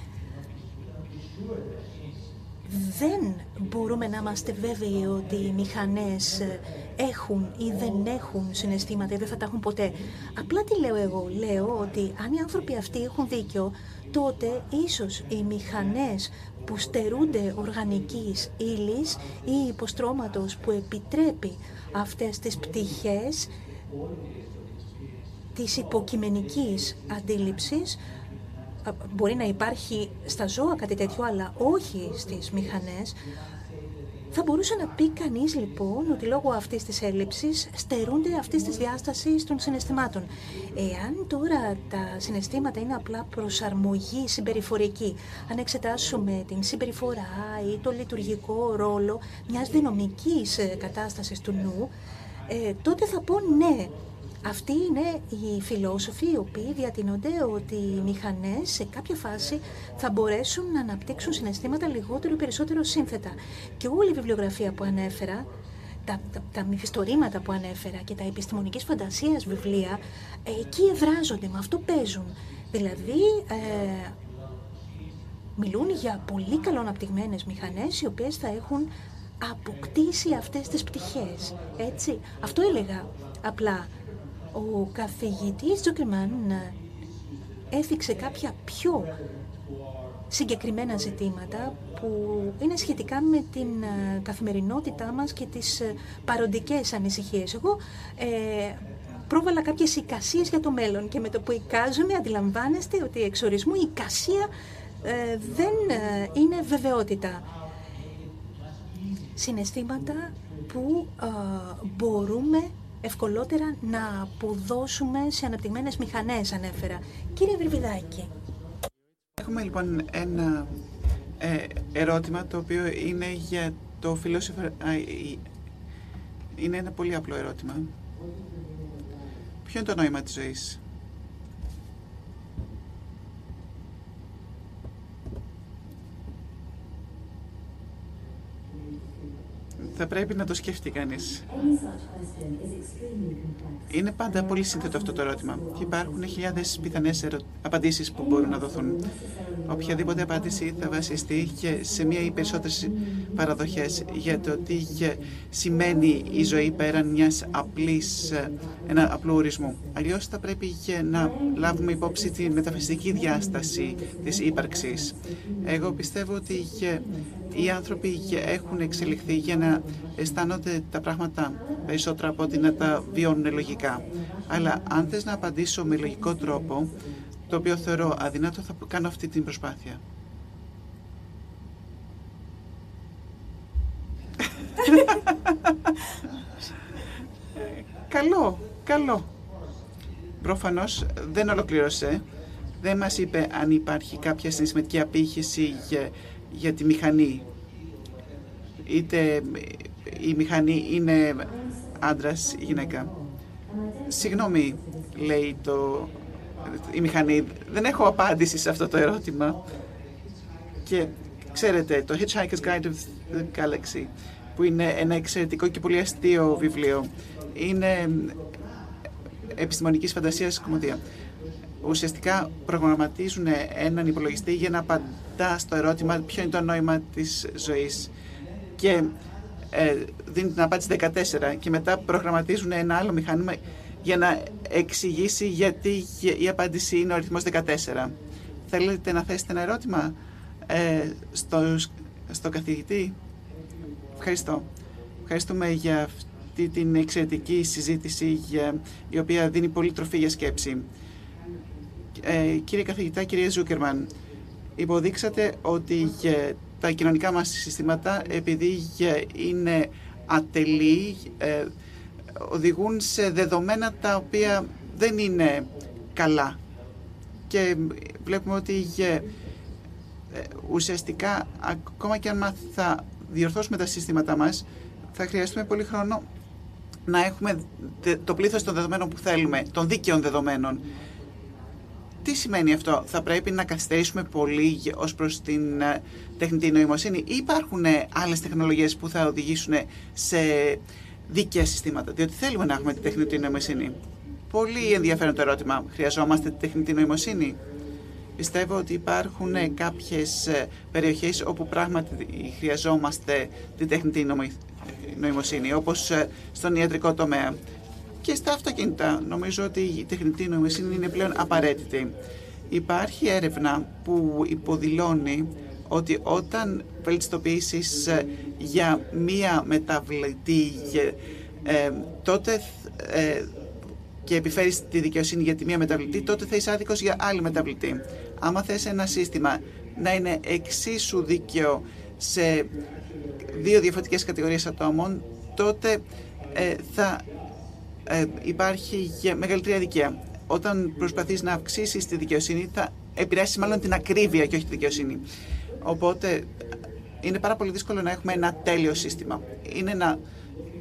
Δεν μπορούμε να είμαστε βέβαιοι ότι οι μηχανές ε, έχουν ή δεν έχουν συναισθήματα ή δεν θα τα έχουν ποτέ. Απλά τι λέω εγώ. Λέω ότι αν οι άνθρωποι αυτοί έχουν δίκιο, τότε ίσως οι μηχανές που στερούνται οργανικής ύλης ή υποστρώματος που επιτρέπει αυτές τις πτυχές της υποκειμενικής αντίληψης μπορεί να υπάρχει στα ζώα κάτι τέτοιο, αλλά όχι στις μηχανές. Θα μπορούσε να πει κανείς λοιπόν ότι λόγω αυτής της έλλειψης στερούνται αυτής της διάστασης των συναισθημάτων. Εάν τώρα τα συναισθήματα είναι απλά προσαρμογή συμπεριφορική, αν εξετάσουμε την συμπεριφορά ή το λειτουργικό ρόλο μιας δυναμικής ε, κατάστασης του νου, ε, τότε θα πω ναι. Αυτοί είναι οι φιλόσοφοι οι οποίοι διατηνούνται ότι οι μηχανές σε κάποια φάση θα μπορέσουν να αναπτύξουν συναισθήματα λιγότερο ή περισσότερο σύνθετα. Και όλη η βιβλιογραφία που ανέφερα, τα, τα, τα μυθιστορήματα που ανέφερα και τα επιστημονικής φαντασίας βιβλία, ε, εκεί εδράζονται, με αυτό παίζουν. Δηλαδή, ε, μιλούν για πολύ καλό αναπτυγμένες μηχανές οι οποίες θα έχουν αποκτήσει αυτές τις πτυχές. Έτσι, αυτό έλεγα απλά. Ο καθηγητής Τζόκερμαν έθιξε κάποια πιο συγκεκριμένα ζητήματα που είναι σχετικά με την ε, καθημερινότητά μας και τις ε, παροντικές ανησυχίες. Εγώ ε, πρόβαλα κάποιες εικασίες για το μέλλον και με το που εικάζομαι αντιλαμβάνεστε ότι εξορισμού η εικασία ε, δεν είναι βεβαιότητα. Συναισθήματα που μπορούμε ευκολότερα να αποδώσουμε σε αναπτυγμένες μηχανές, ανέφερα. Κύριε Βρυβιδάκη. Έχουμε λοιπόν ένα ε, ερώτημα το οποίο είναι για το φιλόσοφο... Είναι ένα πολύ απλό ερώτημα. Ποιο είναι το νόημα της ζωής; Θα πρέπει να το σκεφτεί κανείς. Είναι πάντα πολύ σύνθετο αυτό το ερώτημα και υπάρχουν χιλιάδες πιθανές ερω... απαντήσεις που μπορούν να δοθούν. Οποιαδήποτε απάντηση θα βασιστεί και σε μία ή περισσότερες παραδοχές για το τι σημαίνει η ζωή πέραν μιας απλής, ένα απλού ορισμού. Αλλιώς θα πρέπει και να λάβουμε υπόψη τη μεταφυσική διάσταση της ύπαρξης. Εγώ πιστεύω ότι οι άνθρωποι έχουν εξελιχθεί για να αισθάνονται τα πράγματα περισσότερα από ότι να τα βιώνουν λογικά. Αλλά αν θες να απαντήσω με λογικό τρόπο, το οποίο θεωρώ αδυνάτο, θα κάνω αυτή την προσπάθεια. καλό, καλό. Προφανώς δεν ολοκλήρωσε. Δεν μας είπε αν υπάρχει κάποια συναισθηματική απήχηση για, για τη μηχανή. Είτε η μηχανή είναι άντρας ή γυναίκα. Συγγνώμη, λέει το, η μηχανή, δεν έχω απάντηση σε αυτό το ερώτημα. Και ξέρετε, το Hitchhiker's Guide of the Galaxy, που είναι ένα εξαιρετικό και πολύ αστείο βιβλίο, είναι επιστημονικής φαντασίας κομμωδία. Ουσιαστικά προγραμματίζουν έναν υπολογιστή για να απαντά στο ερώτημα ποιο είναι το νόημα της ζωής. Και ε, δίνει την απάντηση 14 και μετά προγραμματίζουν ένα άλλο μηχάνημα για να εξηγήσει γιατί η απάντηση είναι ο αριθμός 14. Θέλετε να θέσετε ένα ερώτημα ε, στο, στο καθηγητή; Ευχαριστώ. Ευχαριστούμε για αυτή την εξαιρετική συζήτηση για, η οποία δίνει πολύ τροφή για σκέψη. Ε, κύριε καθηγητά, κύριε Ζούκερμαν, υποδείξατε ότι τα κοινωνικά μας συστήματα επειδή είναι ατελή ε, οδηγούν σε δεδομένα τα οποία δεν είναι καλά. Και βλέπουμε ότι ε, ουσιαστικά ακόμα και αν θα διορθώσουμε τα συστήματά μας θα χρειαστούμε πολύ χρόνο να έχουμε το πλήθος των δεδομένων που θέλουμε, των δίκαιων δεδομένων τι σημαίνει αυτό, θα πρέπει να καθυστερήσουμε πολύ ως προς την ε, τεχνητή νοημοσύνη ή υπάρχουν ε, άλλες τεχνολογίες που θα οδηγήσουν σε δίκαια συστήματα, διότι θέλουμε να έχουμε τη τεχνητή νοημοσύνη. Πολύ ενδιαφέρον το ερώτημα. Χρειαζόμαστε τη τεχνητή νοημοσύνη; Πιστεύω ότι υπάρχουν ε, κάποιες περιοχές όπου πράγματι χρειαζόμαστε τη τεχνητή νοημοσύνη, όπως στον ιατρικό τομέα και στα αυτοκίνητα. Νομίζω ότι η τεχνητή νοημοσύνη είναι πλέον απαραίτητη. Υπάρχει έρευνα που υποδηλώνει ότι όταν βελτιστοποιήσεις ε, για μία μεταβλητή ε, τότε ε, και επιφέρεις τη δικαιοσύνη για τη μία μεταβλητή, τότε θα είσαι άδικος για άλλη μεταβλητή. Άμα θες ένα σύστημα να είναι εξίσου δίκαιο σε δύο διαφορετικές κατηγορίες ατόμων, τότε ε, θα ε, υπάρχει μεγαλύτερη αδικία. Όταν προσπαθείς να αυξήσεις τη δικαιοσύνη θα επηρεάσεις μάλλον την ακρίβεια και όχι τη δικαιοσύνη. Οπότε είναι πάρα πολύ δύσκολο να έχουμε ένα τέλειο σύστημα. Είναι ένα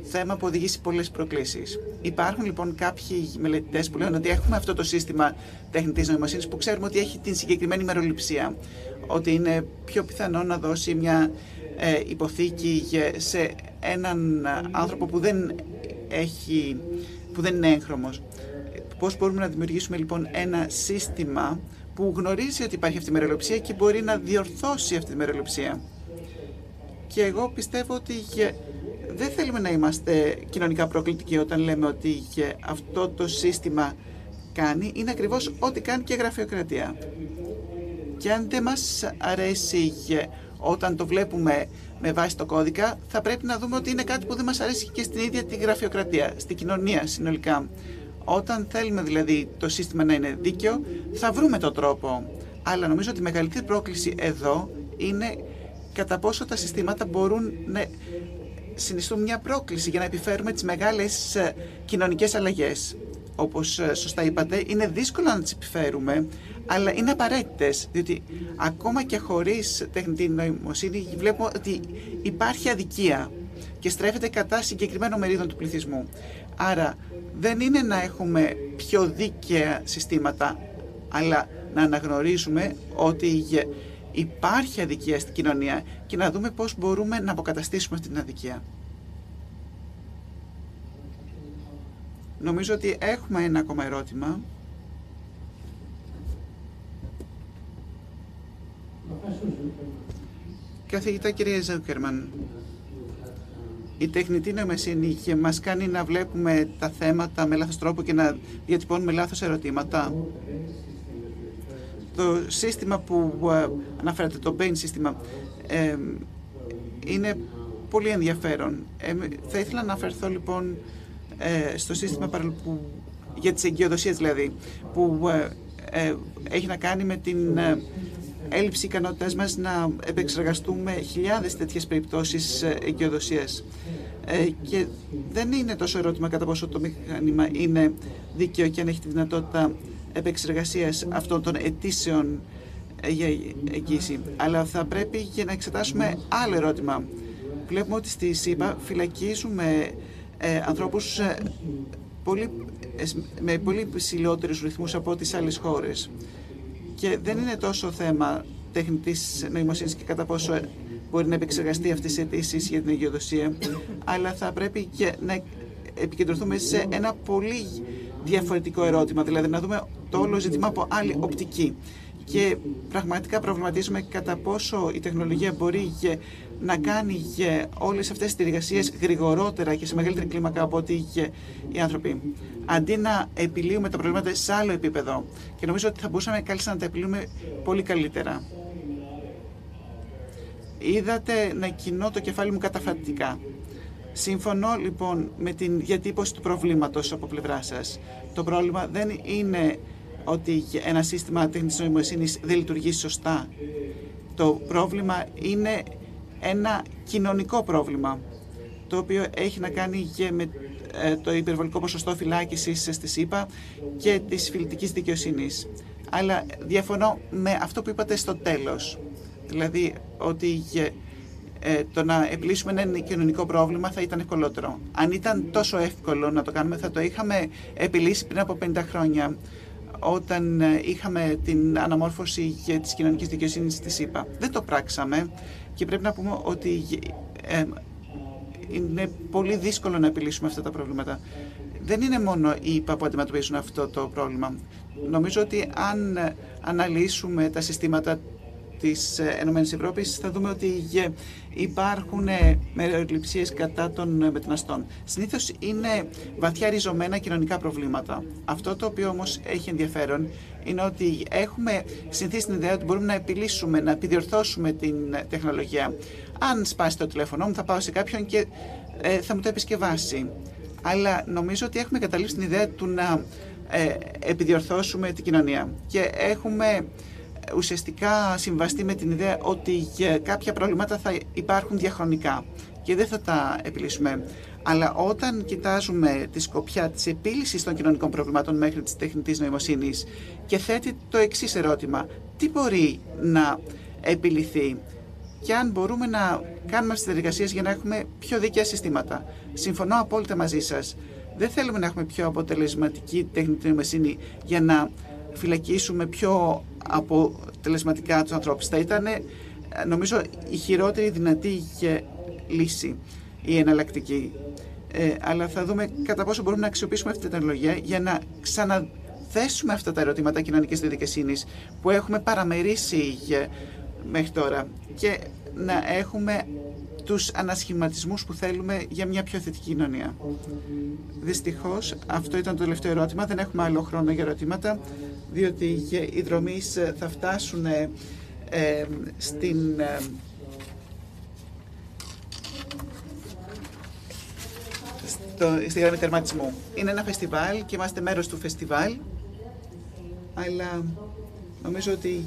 θέμα που οδηγεί σε πολλές προκλήσεις. Υπάρχουν λοιπόν κάποιοι μελετητές που λένε ότι έχουμε αυτό το σύστημα τεχνητής νοημοσύνης που ξέρουμε ότι έχει την συγκεκριμένη μεροληψία. Ότι είναι πιο πιθανό να δώσει μια ε, υποθήκη σε έναν άνθρωπο που δεν έχει, που δεν είναι έγχρωμος. Πώς μπορούμε να δημιουργήσουμε λοιπόν ένα σύστημα που γνωρίζει ότι υπάρχει αυτή η μεροληψία και μπορεί να διορθώσει αυτή τη μεροληψία; Και εγώ πιστεύω ότι δεν θέλουμε να είμαστε κοινωνικά προκλητικοί όταν λέμε ότι αυτό το σύστημα κάνει είναι ακριβώς ό,τι κάνει και η γραφειοκρατία. Και αν δεν μας αρέσει όταν το βλέπουμε με βάση το κώδικα, θα πρέπει να δούμε ότι είναι κάτι που δεν μας αρέσει και στην ίδια τη γραφειοκρατία, στην κοινωνία συνολικά. Όταν θέλουμε δηλαδή το σύστημα να είναι δίκαιο, θα βρούμε τον τρόπο. Αλλά νομίζω ότι η μεγαλύτερη πρόκληση εδώ είναι κατά πόσο τα συστήματα μπορούν να συνιστούν μια πρόκληση για να επιφέρουμε τις μεγάλες ε, κοινωνικές αλλαγές. Όπως ε, σωστά είπατε, είναι δύσκολο να τις επιφέρουμε, αλλά είναι απαραίτητες, διότι ακόμα και χωρίς τεχνητή νοημοσύνη βλέπουμε ότι υπάρχει αδικία και στρέφεται κατά συγκεκριμένων μερίδων του πληθυσμού. Άρα δεν είναι να έχουμε πιο δίκαια συστήματα, αλλά να αναγνωρίζουμε ότι υπάρχει αδικία στην κοινωνία και να δούμε πώς μπορούμε να αποκαταστήσουμε αυτή την αδικία. Νομίζω ότι έχουμε ένα ακόμα ερώτημα. Καθηγητά κυρία Ζέουκερμαν, η τεχνητή νοημοσύνη μας κάνει να βλέπουμε τα θέματα με λάθος τρόπο και να διατυπώνουμε λάθος ερωτήματα. Το σύστημα που ε, αναφέρατε, το Bain σύστημα, ε, είναι πολύ ενδιαφέρον. Ε, θα ήθελα να αναφερθώ λοιπόν στο σύστημα που, για τις εγκυοδοσίες δηλαδή, που έχει να κάνει με την έλλειψη ικανότητάς μας να επεξεργαστούμε χιλιάδες τέτοιες περιπτώσεις εγκυοδοσίας. Ε, και δεν είναι τόσο ερώτημα κατά πόσο το μηχάνημα είναι δίκαιο και αν έχει τη δυνατότητα επεξεργασίας αυτών των αιτήσεων ε, για εγγύηση. Αλλά θα πρέπει και να εξετάσουμε άλλο ερώτημα. Βλέπουμε ότι στη ΣΥΠΑ φυλακίζουμε ε, ανθρώπους ε, πολύ, με πολύ ψηλότερους ρυθμούς από τις άλλες χώρες. Και δεν είναι τόσο θέμα τεχνητής νοημοσύνης και κατά πόσο μπορεί να επεξεργαστεί αυτές τις αιτήσεις για την εγκυοδοσία, αλλά θα πρέπει και να επικεντρωθούμε σε ένα πολύ διαφορετικό ερώτημα, δηλαδή να δούμε το όλο ζήτημα από άλλη οπτική. Και πραγματικά προβληματίζουμε κατά πόσο η τεχνολογία μπορεί να κάνει όλες αυτές τις εργασίες γρηγορότερα και σε μεγαλύτερη κλίμακα από ό,τι οι άνθρωποι. Αντί να επιλύουμε τα προβλήματα σε άλλο επίπεδο. Και νομίζω ότι θα μπορούσαμε καλύτερα να τα επιλύουμε πολύ καλύτερα. Είδατε να κοινώ το κεφάλι μου καταφατικά. Συμφωνώ λοιπόν με την διατύπωση του προβλήματος από πλευρά σας. Το πρόβλημα δεν είναι ότι ένα σύστημα τεχνητής νοημοσύνης δεν λειτουργεί σωστά. Το πρόβλημα είναι ένα κοινωνικό πρόβλημα, το οποίο έχει να κάνει και με ε, το υπερβολικό ποσοστό φυλάκισης στη ΣΥΠΑ και της φιλτικής δικαιοσύνης. Αλλά διαφωνώ με αυτό που είπατε στο τέλος. Δηλαδή ότι ε, το να επιλύσουμε ένα κοινωνικό πρόβλημα θα ήταν ευκολότερο. Αν ήταν τόσο εύκολο να το κάνουμε θα το είχαμε επιλύσει πριν από 50 χρόνια όταν ε, είχαμε την αναμόρφωση για της κοινωνικής δικαιοσύνης στη ΣΥΠΑ. Δεν το πράξαμε και πρέπει να πούμε ότι ε, είναι πολύ δύσκολο να επιλύσουμε αυτά τα προβλήματα. Δεν είναι μόνο οι ΙΠΑ που αντιμετωπίζουν αυτό το πρόβλημα. Νομίζω ότι αν αναλύσουμε τα συστήματα της ΕΕ θα δούμε ότι υπάρχουν μεροληψίες κατά των μεταναστών. Συνήθως είναι βαθιά ριζωμένα κοινωνικά προβλήματα. Αυτό το οποίο όμως έχει ενδιαφέρον είναι ότι έχουμε συνθήσει την ιδέα ότι μπορούμε να επιλύσουμε, να επιδιορθώσουμε την τεχνολογία. Αν σπάσει το τηλέφωνο μου θα πάω σε κάποιον και ε, θα μου το επισκευάσει. Αλλά νομίζω ότι έχουμε καταλήψει την ιδέα του να ε, επιδιορθώσουμε την κοινωνία. Και έχουμε ουσιαστικά συμβαστεί με την ιδέα ότι κάποια προβλήματα θα υπάρχουν διαχρονικά και δεν θα τα επιλύσουμε. Αλλά όταν κοιτάζουμε τη σκοπιά της επίλυσης των κοινωνικών προβλημάτων μέχρι της τεχνητής νοημοσύνης και θέτει το εξής ερώτημα, τι μπορεί να επιληθεί; Και αν μπορούμε να κάνουμε τις διαδικασίες για να έχουμε πιο δίκαια συστήματα. Συμφωνώ απόλυτα μαζί σας. Δεν θέλουμε να έχουμε πιο αποτελεσματική τεχνητή νοημοσύνη για να φυλακίσουμε πιο αποτελεσματικά τους ανθρώπους. Θα ήταν, νομίζω, η χειρότερη δυνατή λύση, η εναλλακτική. Ε, αλλά θα δούμε κατά πόσο μπορούμε να αξιοποιήσουμε αυτή την τεχνολογία για να ξαναθέσουμε αυτά τα ερωτήματα κοινωνικής διαδικασίας που έχουμε παραμερίσει μέχρι τώρα και να έχουμε τους ανασχηματισμούς που θέλουμε για μια πιο θετική κοινωνία. Δυστυχώς, αυτό ήταν το τελευταίο ερώτημα. Δεν έχουμε άλλο χρόνο για ερωτήματα, διότι οι δρομείς θα φτάσουν ε, στην... Ε, στο, στη γραμμή τερματισμού. Είναι ένα φεστιβάλ και είμαστε μέρος του φεστιβάλ, αλλά νομίζω ότι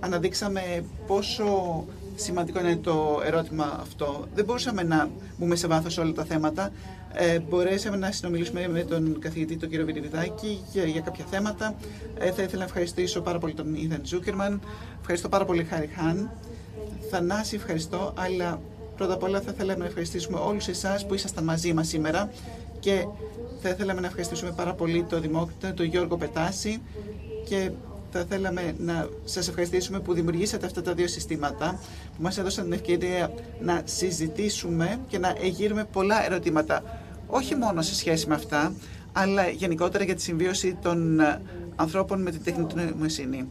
αναδείξαμε πόσο σημαντικό είναι το ερώτημα αυτό. Δεν μπορούσαμε να μπούμε σε βάθος όλα τα θέματα. Ε, μπορέσαμε να συνομιλήσουμε με τον καθηγητή, τον κύριο Βιριδάκη, για, για κάποια θέματα. Ε, θα ήθελα να ευχαριστήσω πάρα πολύ τον Ιδαν Ζούκερμαν. Ευχαριστώ πάρα πολύ Χάρη Χάν. Θανάση, ευχαριστώ. Αλλά πρώτα απ' όλα θα θέλαμε να ευχαριστήσουμε όλους εσάς που ήσασταν μαζί μας σήμερα και θα ήθελαμε να ευχαριστήσουμε πάρα πολύ τον Δημόκριτα, τον Γιώργο Πετάση και θα θέλαμε να σας ευχαριστήσουμε που δημιουργήσατε αυτά τα δύο συστήματα, που μας έδωσαν την ευκαιρία να συζητήσουμε και να εγείρουμε πολλά ερωτήματα, όχι μόνο σε σχέση με αυτά, αλλά γενικότερα για τη συμβίωση των ανθρώπων με την τεχνητή νοημοσύνη.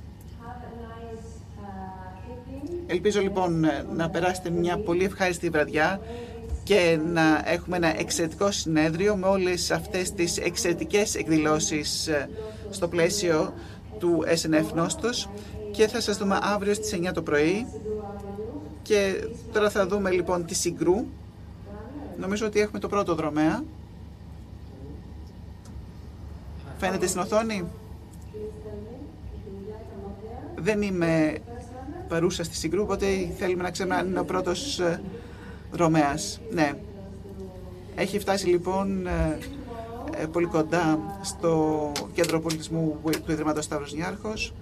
Ελπίζω λοιπόν να περάσετε μια πολύ ευχάριστη βραδιά και να έχουμε ένα εξαιρετικό συνέδριο με όλες αυτές τις εξαιρετικές εκδηλώσεις στο πλαίσιο του SNF Νόστος και θα σας δούμε αύριο στις 9 το πρωί και τώρα θα δούμε λοιπόν τη Συγκρού. Νομίζω ότι έχουμε το πρώτο δρομέα. Φαίνεται στην οθόνη; Δεν είμαι παρούσα στη Συγκρού, οπότε θέλουμε να ξέρουμε αν είναι ο πρώτος ε, δρομέας. Ναι. Έχει φτάσει λοιπόν ε, ε, πολύ κοντά στο κέντρο πολιτισμού του Ιδρύματος Σταύρος Νιάρχος.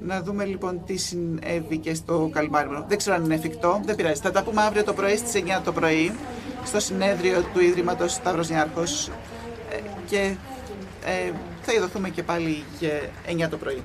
Να δούμε λοιπόν τι συνέβη και στο Καλμάριο. Δεν ξέρω αν είναι εφικτό, δεν πειράζει. Θα τα πούμε αύριο το πρωί στις 9 το πρωί στο συνέδριο του Ιδρύματος Σταύρος Νιάρχος ε, και ε, θα ειδωθούμε και πάλι για 9 το πρωί.